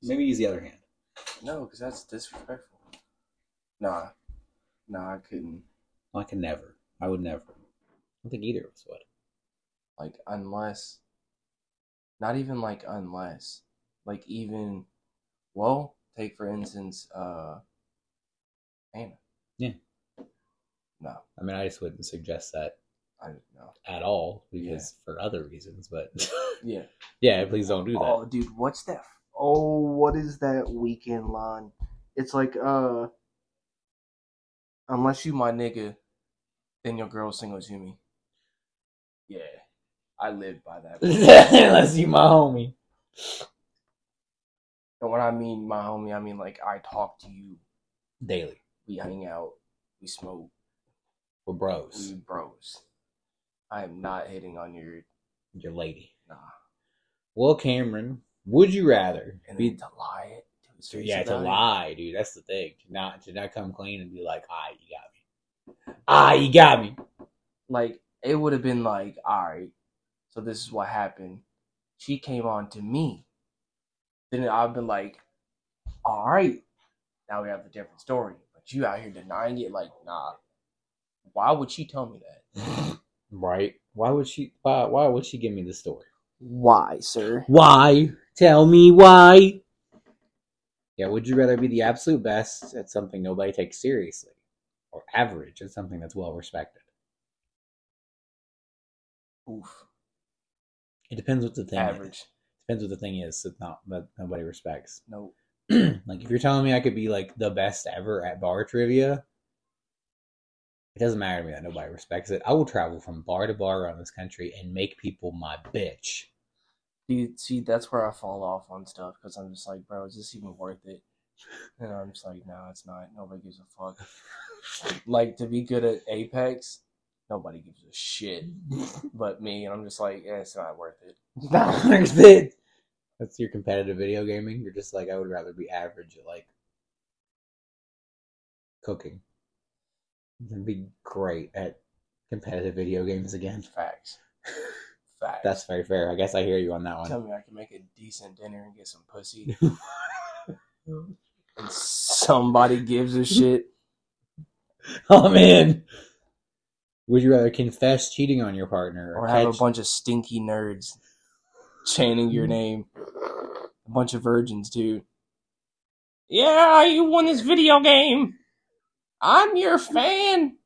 Maybe use the other hand. No, because that's disrespectful. Nah. Nah, I couldn't. I can never. I would never. I don't think either of us would. Like, unless. Not even like unless. Like, even. Well, take for instance, uh. Hannah. Yeah. No, I mean, I just wouldn't suggest that I don't know. at all because for other reasons. But Yeah. yeah, please don't do that. Oh, dude, what's that? Oh, what is that weekend line? It's like, uh, unless you my nigga, then your girl single to me. Yeah, I live by that. Unless you my homie. and when I mean my homie, I mean like I talk to you, Daily. we hang out, we smoke, We're bros. we bros. I am not hitting on your Your lady. nah. Well, Cameron, would you rather And be to lie it to his face yeah, to it. lie, dude. That's the thing. To not to not come clean and be like, ah, you got me. Ah, you got me. like it would have been like, all right, so this is what happened. She came on to me. Then I've been like, all right, now we have a different story. But you out here denying it, like, nah. Why would she tell me that? Right? Why would she? Why? Why would she give me the story? Why, sir? Why? Tell me why. Yeah, would you rather be the absolute best at something nobody takes seriously, or average at something that's well respected? Oof. It depends what the thing is. Average. Depends what the thing is that not that nobody respects. Nope. like if you're telling me I could be like the best ever at bar trivia, it doesn't matter to me that nobody respects it. I will travel from bar to bar around this country and make people my bitch. Dude, see, that's where I fall off on stuff because I'm just like, bro, is this even worth it? And I'm just like, no, it's not. Nobody gives a fuck. like to be good at Apex, nobody gives a shit but me. And I'm just like, yeah, it's not worth it. Not worth it. That's your competitive video gaming. You're just like I would rather be average at like cooking than be great at competitive video games again. Facts. Facts. That's very fair. I guess I hear you on that one. Tell me I can make a decent dinner and get some pussy, and somebody gives a shit. oh man. Would you rather confess cheating on your partner or, or have catch a bunch of stinky nerds chanting your name. A bunch of virgins, too. Yeah, you won this video game. I'm your fan.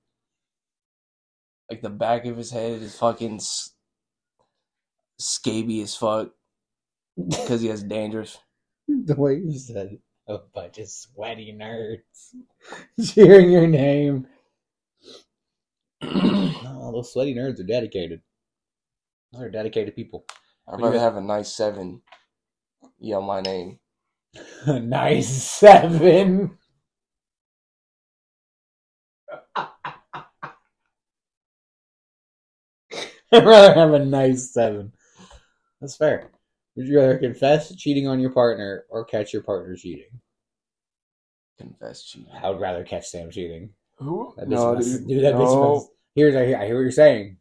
Like the back of his head is fucking s- scaby as fuck because he has dandruff. the way you said it? a bunch of sweaty nerds cheering your name? No, those sweaty nerds are dedicated. They're dedicated people. I'd rather have a nice seven yell my name. a nice seven. I'd rather have a nice seven. That's fair. Would you rather confess cheating on your partner or catch your partner cheating? Confess cheating. I would rather catch Sam cheating. Who? That bitch No, must- dude. dude, that bitch no. Here's I hear, I hear what you're saying.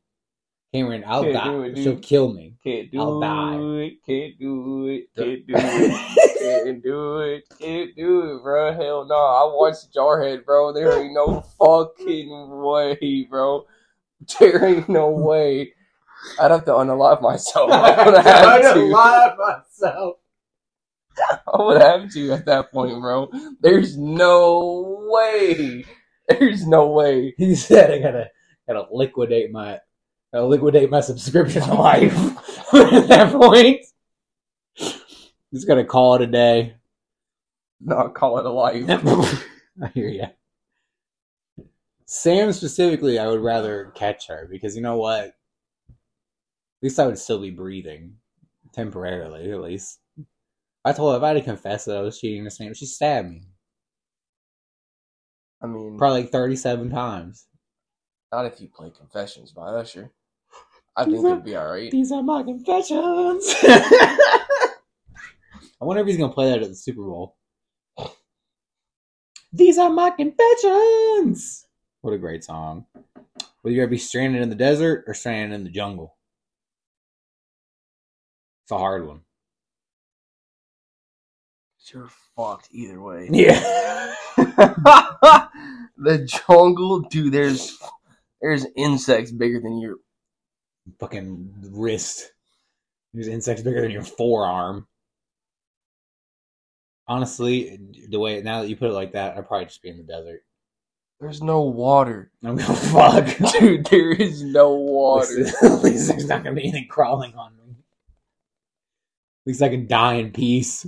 Cameron, I'll Can't die. do it, dude. She'll kill me. Can't do I'll die. it. Can't do it. Can't do it. Can't Can't do it. Can't do it, bro. Hell no. I watched Jarhead, bro. There ain't no fucking way, bro. There ain't no way. I'd have to unalive myself. I would have to. myself. I would have to at that point, bro. There's no way. There's no way. He said I gotta gotta liquidate my gotta liquidate my subscription to life at that point. he's gonna call it a day. Not call it a life. I hear ya. Sam specifically, I would rather catch her because you know what? At least I would still be breathing temporarily, at least. I told her if I had to confess that I was cheating to Sam, she stabbed me I mean, probably like thirty-seven times. not if you play Confessions by Usher. I think it'd be alright. These are my confessions. I wonder if he's gonna play that at the Super Bowl. These are my confessions. What a great song. Would you rather be stranded in the desert or stranded in the jungle? It's a hard one. You're fucked either way. Yeah. the jungle, dude. There's there's insects bigger than your. Fucking wrist. There's insects bigger than your forearm. Honestly, the way now that you put it like that, I'd probably just be in the desert. There's no water, I'm gonna fuck. dude. There is no water. At least there's not gonna be anything crawling on me. At least I can die in peace.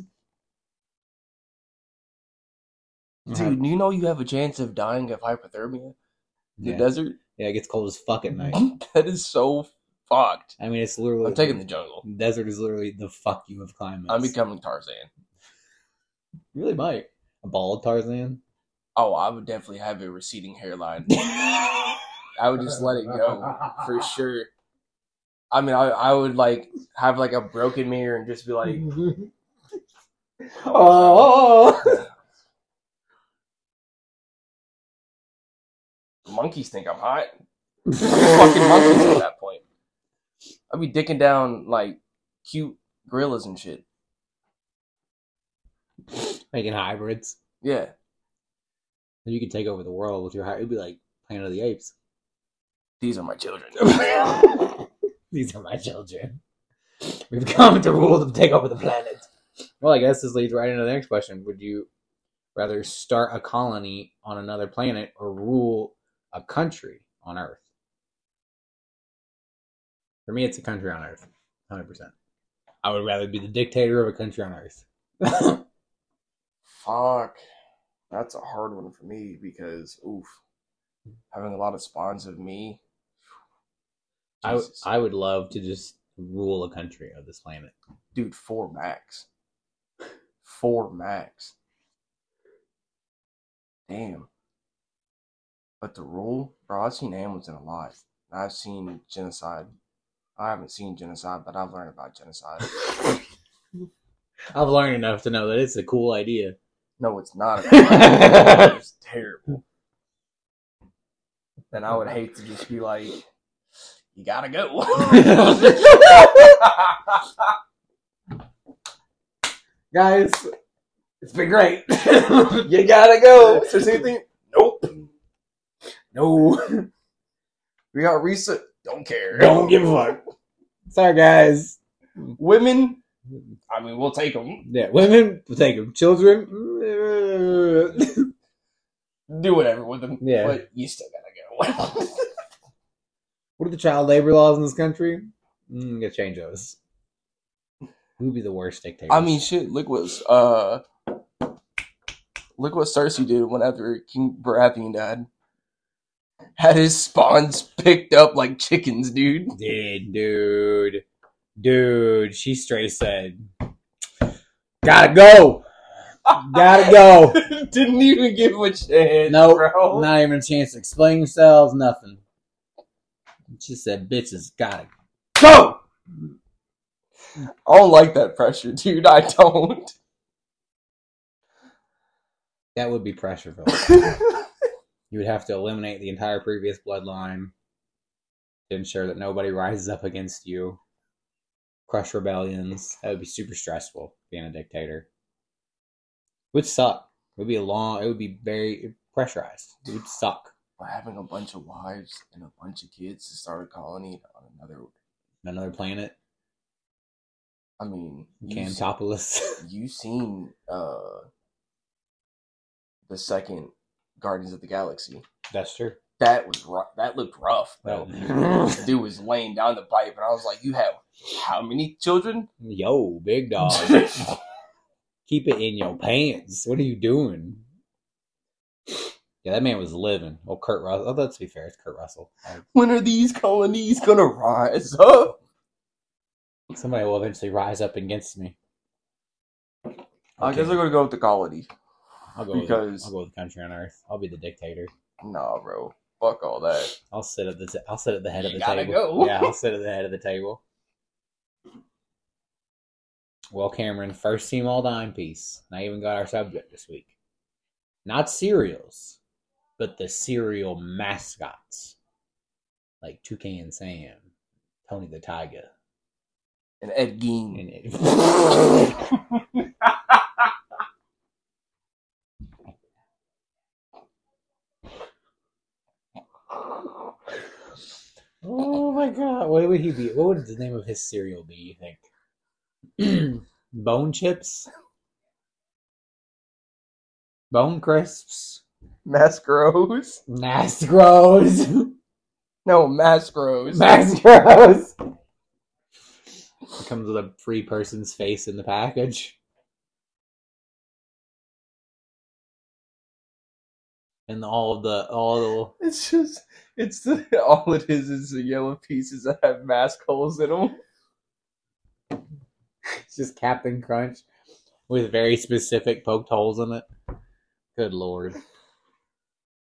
Dude, you know you have a chance of dying of hypothermia in the yeah. desert. yeah, it gets cold as fuck at night. that is so fucked. I mean, it's literally. I'm taking the jungle. desert is literally the fuck you of climates. I'm becoming Tarzan. You really might a bald Tarzan. Oh, I would definitely have a receding hairline. I would just let it go for sure. I mean, I, I would like have like a broken mirror and just be like, oh, monkeys think I'm hot. Fucking monkeys at that point. I'd be dicking down like cute gorillas and shit. making hybrids. Yeah. Then you could take over the world with your hybrid. It'd be like Planet of the Apes. These are my children. These are my children. We've come to rule them, take over the planet. Well, I guess this leads right into the next question. Would you rather start a colony on another planet or rule a country on Earth? For me, it's a country on Earth. 100%. I would rather be the dictator of a country on Earth. Fuck. That's a hard one for me because, oof, having a lot of spawns of me. I, w-. I would love to just rule a country of this planet. Dude, four max. Four max. Damn. But the rule, bro, I've seen Hamilton a lot. I've seen genocide. I haven't seen genocide, but I've learned about genocide. I've learned enough to know that it's a cool idea. No, it's not. It's terrible. And I would hate to just be like, you gotta go. Guys, it's been great. you gotta go. Is there anything? Nope. no, We got reset. Don't care. don't give a fuck. Sorry, guys. Women, I mean, we'll take them. Yeah, women, we'll take them. Children, Do whatever with them. Yeah. But you still gotta go. What are the child labor laws in this country? Mm, gotta change those. Who would be the worst dictator? I mean, shit. Look what uh, look what Cersei did whenever King Baratheon died. Had his spawns picked up like chickens, dude. Dude, dude, dude? She straight said, "Gotta go, gotta go." Didn't even give a chance, Nope, bro. not even a chance to explain yourselves. Nothing. She said, "Bitches, gotta go." I don't like that pressure, dude. I don't. That would be Pressureville. You would have to eliminate the entire previous bloodline to ensure that nobody rises up against you. Crush rebellions. That would be super stressful being a dictator. Would suck. It would be a long. It would be very pressurized. It would suck. Having a bunch of wives and a bunch of kids to start a colony on another. Another planet. I mean, Cantopolis. you seen uh the second Guardians of the Galaxy. That's true. That was rough. That looked rough. The dude was laying down the pipe, and I was like, "You have how many children?" Yo, big dog. Keep it in your pants. What are you doing? Yeah, that man was living. Oh, Kurt Russell. Oh, let's be fair. It's Kurt Russell. when are these colonies gonna rise up? Somebody will eventually rise up against me. I guess I'm gonna go with the colony. I'll go because- with, I'll go with the country on earth. I'll be the dictator. Nah, bro. Fuck all that. I'll sit at the t- I'll sit at the head of the gotta table. go. Yeah, I'll sit at the head of the table. Well, Cameron, first team all dime piece. And I even got our subject this week. Not cereals, but the cereal mascots. Like Toucan Sam, Tony the Tiger, And Ed Gein. and it. Oh my god! What would he be? What would the name of his cereal be? You think? Bone chips, bone crisps, Mascaros. Nasgros, No, Mascaros. Nasgros. It comes with a free person's face in the package. And all of the all the It's just, it's the, all it is is the yellow pieces that have mask holes in them. It's just Captain Crunch with very specific poked holes in it. Good lord.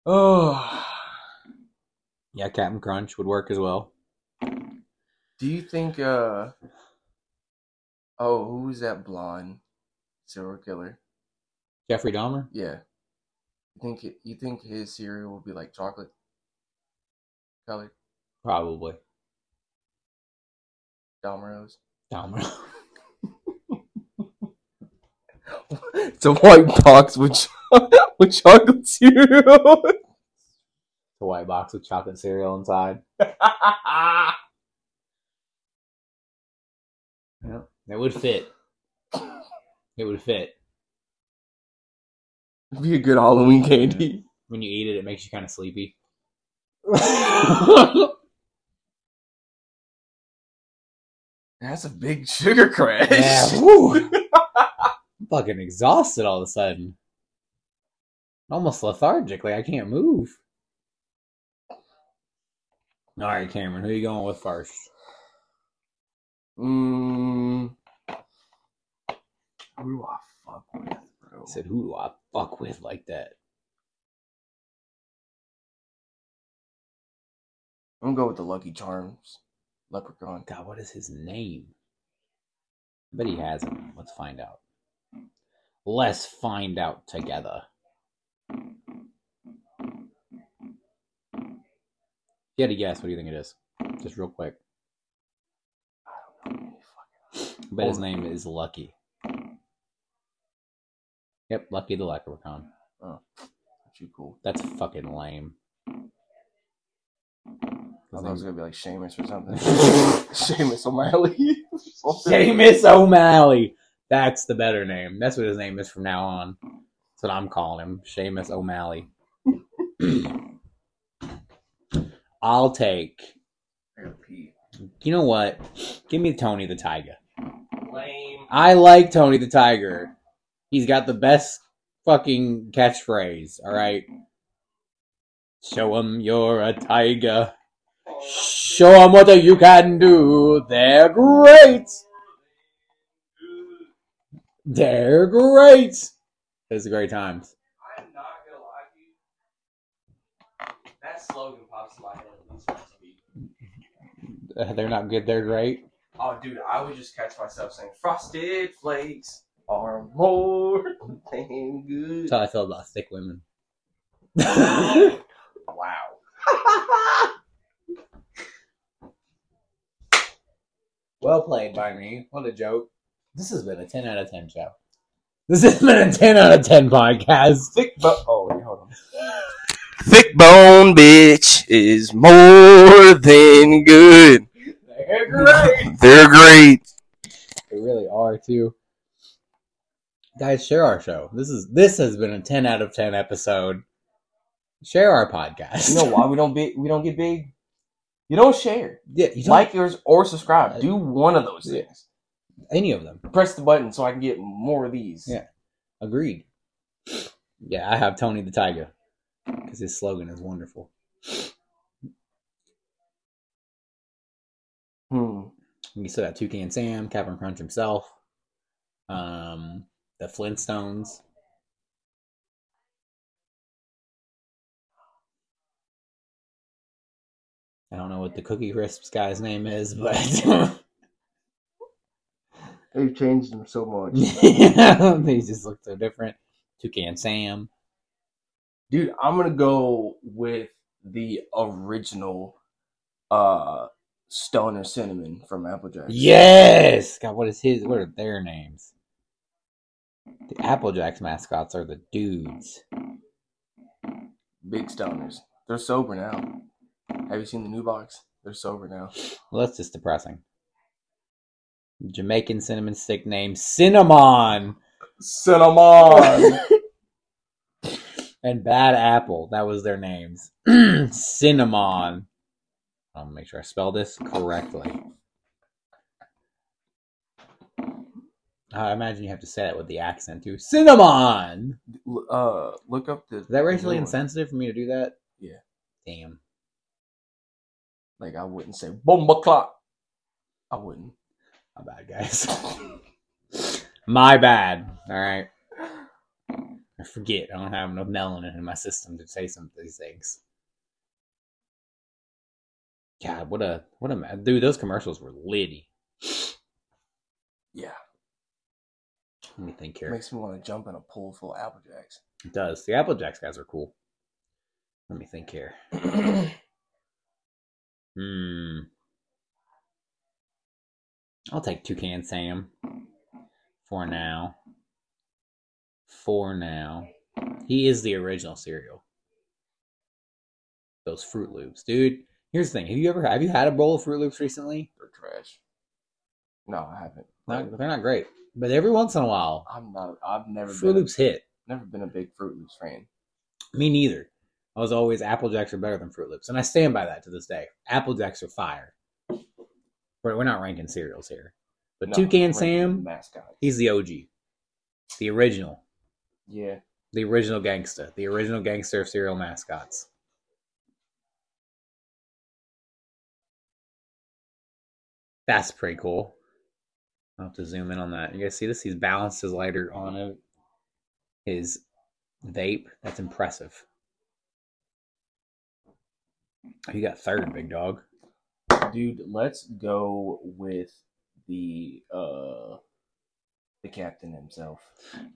Oh. Yeah, Captain Crunch would work as well. Do you think, uh, oh, who was that blonde serial killer? Jeffrey Dahmer? Yeah. You think, it, you think his cereal will be like chocolate colored? Probably. Domino's? Dahmer. it's a white box with, with chocolate cereal. the white box with chocolate cereal inside. Yeah, it would fit. It would fit. be a good Halloween candy. When you eat it, it makes you kind of sleepy. That's a big sugar crash. yeah, woo. I'm fucking exhausted all of a sudden. Almost lethargic, like I can't move. All right, Cameron, who are you going with first? Mm, who do I fuck with, bro? I said, who do I fuck with like that? I'm gonna go with the Lucky Charms leprechaun. God, what is his name? I bet he has him. Let's find out. Let's find out together. You had to guess. What do you think it is? Just real quick. I bet his name is Lucky. Yep, Lucky the Leprechaun. Oh, Too cool. That's fucking lame. I thought it was gonna be like Seamus or something. Seamus O'Malley. Seamus O'Malley. That's the better name. That's what his name is from now on. That's what I'm calling him. Seamus O'Malley. I'll take. I gotta pee. You know what? Give me Tony the Tiger. Lame. I like Tony the Tiger. He's got the best fucking catchphrase. All right. Show him you're a tiger. Show 'em what you can do. They're great. They're great. It's a great times. I'm not gonna lie to you. That slogan pops in my head at least once a week. Uh, They're not good. They're great. Oh, dude, I would just catch myself saying, "Frosted flakes are more than good." That's how I feel about thick women. Wow. well played by me. What a joke. This has been a 10 out of 10 show. This has been a 10 out of 10 podcast. Thick but oh wait, hold on. Thick bone bitch is more than good. They're great. They're great. They really are too. Guys, share our show. This is this has been a 10 out of 10 episode. Share our podcast. You know why we don't be we don't get big? You don't share. Yeah, you don't Like yours or subscribe. Uh, Do one of those Yeah. Any of them. Press the button so I can get more of these. Yeah. Agreed. Yeah, I have Tony the Tiger because his slogan is wonderful. Hmm. You still got Toucan Sam, Captain Crunch himself, um, the Flintstones. I don't know what the Cookie Crisps guy's name is, but They've changed them so much. they just look so different. Toucan Sam. Dude, I'm gonna go with the original uh Stoner Cinnamon from Applejack. Yes. God, what is his? What are their names? The Applejacks mascots are the dudes. Big stoners. They're sober now. Have you seen the new box? They're sober now. Well, that's just depressing. Jamaican cinnamon stick named Cinnamon Cinnamon. and Bad Apple. That was their names. Cinnamon. I'll make sure I spell this correctly. I imagine you have to say that with the accent too. Cinnamon. uh, look up the. Is that racially the new one. insensitive for me to do that? Yeah. Damn. Like I wouldn't say bomba clock. I wouldn't. My bad, guys. My bad. All right. I forget. I don't have enough melanin in my system to say some of these things. God, what a what a dude! Those commercials were litty. Yeah, Let me think here. makes me want to jump in a pool full of Apple Jacks. It does. The apple jacks guys are cool. Let me think here. Hmm. I'll take Toucan Sam for now. For now. He is the original cereal. Those Froot Loops. Dude, here's the thing. Have you ever have you had a bowl of Froot Loops recently? They're trash. No, I haven't. Not, they're not great. But every once in a while, I'm not. I've never Fruit been. Loops hit. Never been a big Froot Loops fan. Me neither. I was always Apple Jacks are better than Froot Loops, and I stand by that to this day. Apple Jacks are fire. We're, we're not ranking cereals here, but No, Toucan Sam, mascot. he's the OG, the original, Yeah, the original gangster, the original gangster of cereal mascots. That's pretty cool. I'll have to zoom in on that. You guys see this? He's balanced his lighter on a, his vape. That's impressive. You got third, big dog. Dude. Let's go with the uh the captain himself.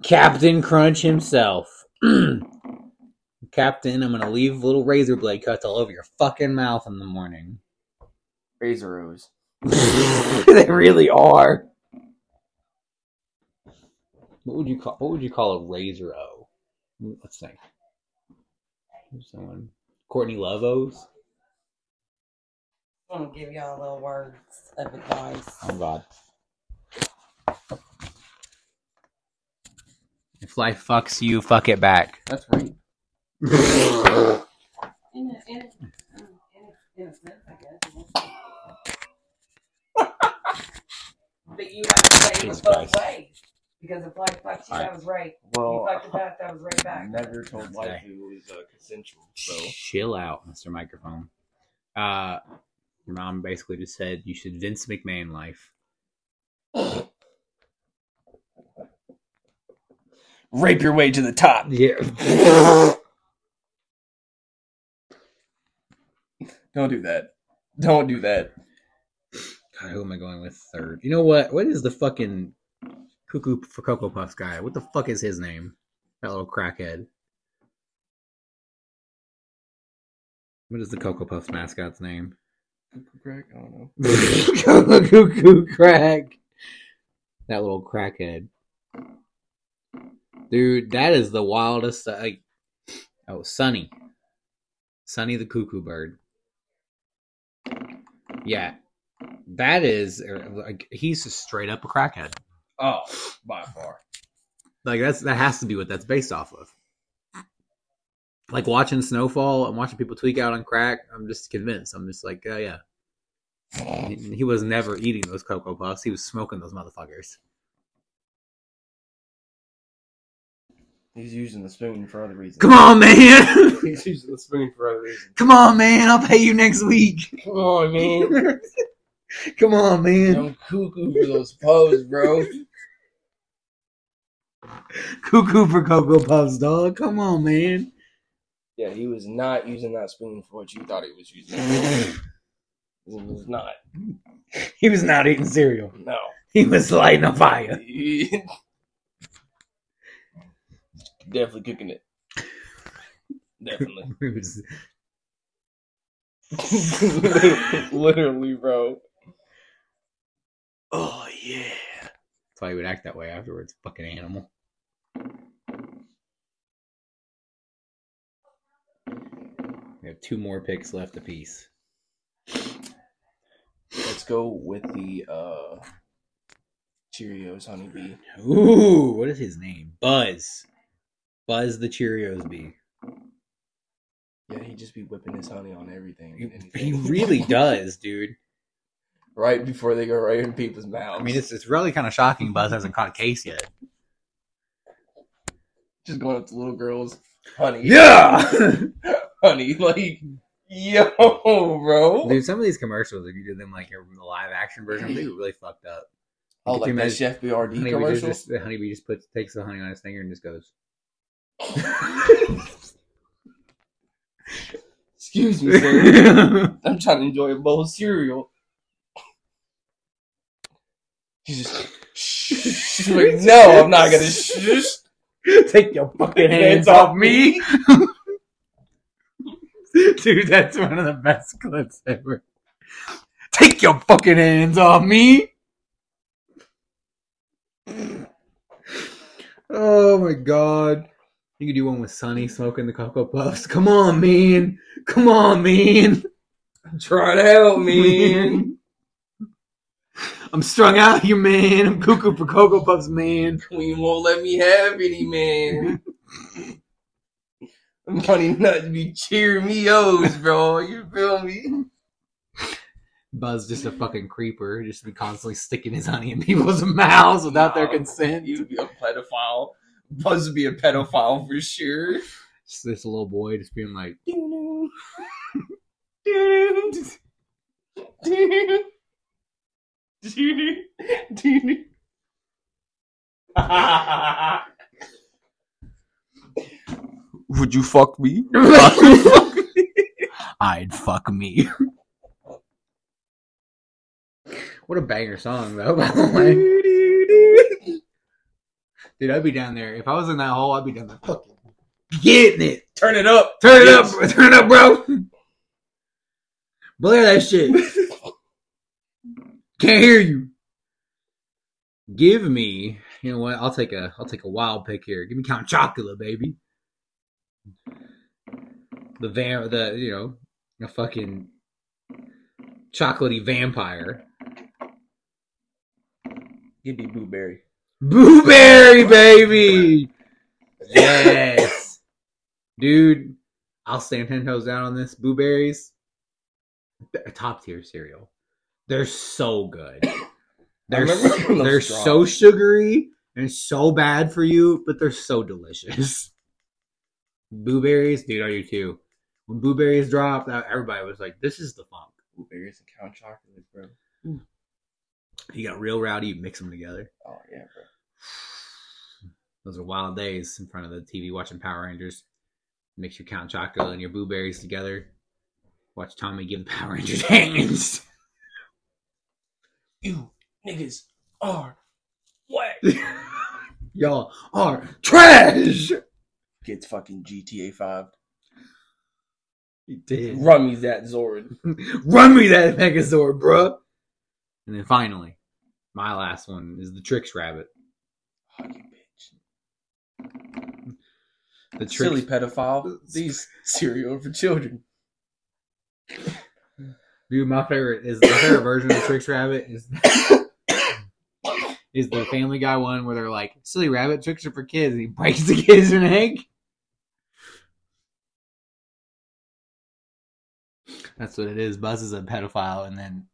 Captain Crunch himself. Captain, I'm gonna leave little razor blade cuts all over your fucking mouth in the morning. Razor Rose. they really are. What would you call? What would you call a razor O? Let's think. Who's Someone. Courtney Love O's. I'm gonna give y'all a little words of advice. Oh God. If life fucks you, fuck it back. That's right. In a, in a, in a, in a sense, I guess. but you have to say it Jesus both ways. Because if life fucks you, that was right. Well, you fucked it back, that was right I back. never told life wife right. it was uh, consensual. So Chill out, Mr. Microphone. Uh, your mom basically just said you should Vince McMahon life. rape your way to the top. Yeah. Don't do that. Don't do that. God, who am I going with third? You know what? What is the fucking cuckoo for Cocoa Puffs guy? What the fuck is his name? That little crackhead. What is the Cocoa Puffs mascot's name? Cuckoo crack? I don't know. Cuckoo crack. That little crackhead. Dude, that is the wildest. uh, Like, oh, Sonny. Sonny the cuckoo bird. Yeah, that is er, like he's just straight up a crackhead. Oh, by far. Like that's that has to be what that's based off of. Like watching Snowfall and watching people tweak out on crack, I'm just convinced. I'm just like, oh yeah. He, he was never eating those cocoa puffs. He was smoking those motherfuckers. He's using the spoon for other reasons. Come on, man. He's using the spoon for other reasons. Come on, man. I'll pay you next week. Come on, man. Come on, man. I'm cuckoo for those puffs, bro. Cuckoo for cocoa puffs, dog. Come on, man. Yeah, he was not using that spoon for what you thought he was using. He was not. He was not eating cereal. No. He was lighting a fire. Definitely cooking it. Definitely. Was Literally, bro. Oh yeah. That's why he would act that way afterwards. Fucking animal. We have two more picks left apiece. Let's go with the uh Cheerios honeybee. Ooh, what is his name? Buzz. Buzz the Cheerios bee. Yeah, he just be whipping his honey on everything. He, he really does, dude. right before they go right in people's mouths. I mean, it's it's really kind of shocking. Buzz hasn't caught a case yet. just going up to little girls. Honey. Yeah, Honey, like yo, bro. dude. Some of these commercials, if you do them like in the live action version, they were really fucked up. oh, Could like that Chef BRD Honeybee commercial. just, the honeybee just puts takes the honey on his finger and just goes. Excuse me, sir. I'm trying to enjoy a bowl of cereal. She's just. She's like, no, I'm not gonna. Take your fucking hands off me. Dude, that's one of the best clips ever. Take your fucking hands off me. Oh my god. You could do one with Sonny smoking the Cocoa Puffs. Come on, man. Come on, man. Try to help me. I'm strung out here, man. I'm cuckoo for Cocoa Puffs, man. Queen won't let me have any, man. Money nuts be cheering me O's, bro. You feel me? Buzz just a fucking creeper, just be constantly sticking his honey in people's mouths without their consent. You'd be a pedophile. Buzz would be a pedophile for sure. Just this little boy just being like, Would you fuck me? I'd fuck me. what a banger song, though, by the way. Dude, I'd be down there. If I was in that hole, I'd be down there fucking getting it. Turn it up. Turn it Yes. up. Turn it up, bro. Blare that shit. Can't hear you. Give me, you know what? I'll take a, I'll take a wild pick here. Give me Count Chocula, baby. The van, the you know, a fucking chocolatey vampire. Give me blueberry. Blueberry, baby. Yes, dude. I'll stand ten toes down on this. Blueberries, a top tier cereal. They're so good. They're they're so sugary and so bad for you, but they're so delicious. Blueberries, dude, are you too? When blueberries dropped, that- everybody was like, "This is the funk." Blueberries and count Chocula, bro. Mm. You got real rowdy, you mix them together. Oh yeah, bro. Those are wild days in front of the TV watching Power Rangers. Mix your Count Chocula and your blueberries together. Watch Tommy give the Power Rangers hands. You niggas are what? Y'all are trash. Gets fucking GTA Five. He did. Run me that Zord. Run me that Megazord, bruh. And then finally, my last one is the Trix Rabbit. Oh, bitch. The Trix, Silly pedophile. These cereal for children. Dude, my favorite is the favorite version of the Trix Rabbit is is the Family Guy one where they're like, "Silly rabbit Trix are for kids," and he breaks the kid's egg. That's what it is. Buzz is a pedophile, and then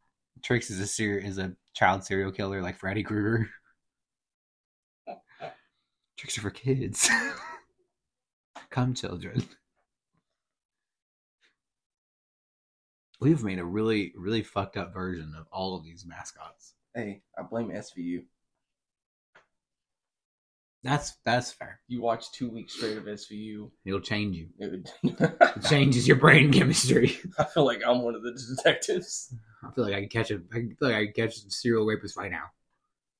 Trix is a ser- is a child serial killer like Freddy Krueger. Trix are for kids. Come, children. We've made a really, really fucked up version of all of these mascots. Hey, I blame SVU. That's that's fair. You watch two weeks straight of SVU. It'll change you. It would It changes your brain chemistry. I feel like I'm one of the detectives. I feel like I could catch a. I feel like I could catch a serial rapist right now.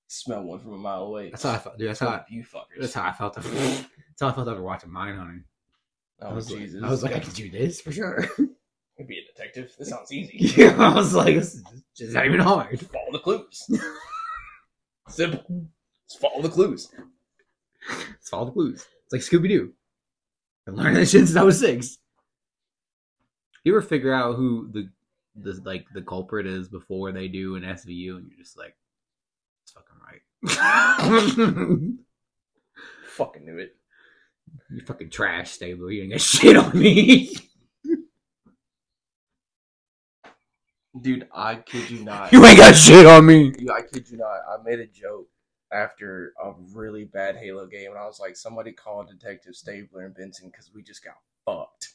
Smell one from a mile away. That's how I felt, dude. That's how. I, you fuckers. that's how I felt. After, that's how I felt after watching Mindhunter. Oh, I oh was Jesus! like, I was like, I can do this for sure. I'd be a detective. This sounds easy. yeah, I was like, this is just not even hard. follow the clues. Simple. Just follow the clues. It's follow the clues. It's like Scooby Doo. I learned that shit since I was six. You ever figure out who the the like the culprit is before they do an SVU, and you're just like, it's fucking right. Fucking knew it. you fucking trash, Stabler. You ain't got shit on me. Dude, I kid you not. you ain't got shit on me. Dude, I kid you not. I made a joke after a really bad Halo game, and I was like, somebody call Detective Stabler and Benson because we just got fucked.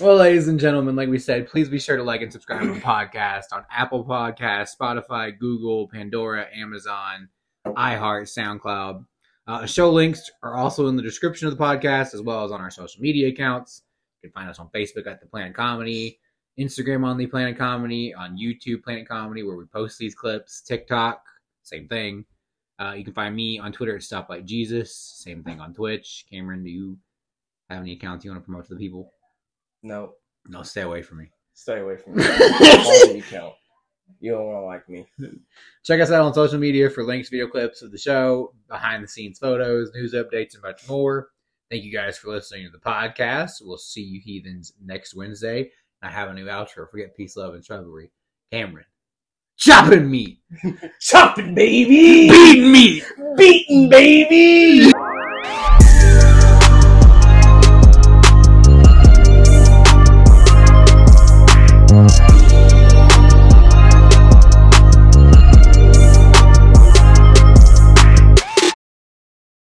Well, ladies and gentlemen, like we said, please be sure to like and subscribe to the podcast on Apple Podcasts, Spotify, Google, Pandora, Amazon, iHeart, SoundCloud. Uh, show links are also in the description of the podcast, as well as on our social media accounts. You can find us on Facebook at The Planet Comedy, Instagram on The Planet Comedy, on YouTube Planet Comedy, where we post these clips, TikTok, same thing. Uh, you can find me on Twitter at Stop Like Jesus, same thing on Twitch. Cameron, do you have any accounts you want to promote to the people? No, No, stay away from me. stay away from me. You count? You don't want to like me. Check us out on social media for links, video clips of the show, behind the scenes photos, news updates, and much more. Thank you guys for listening to the podcast. We'll see you heathens next Wednesday. I have a new outro. Forget peace, love, and shrubbery. Cameron. Chopping meat. Chopping, baby! Beating meat. Beating, baby!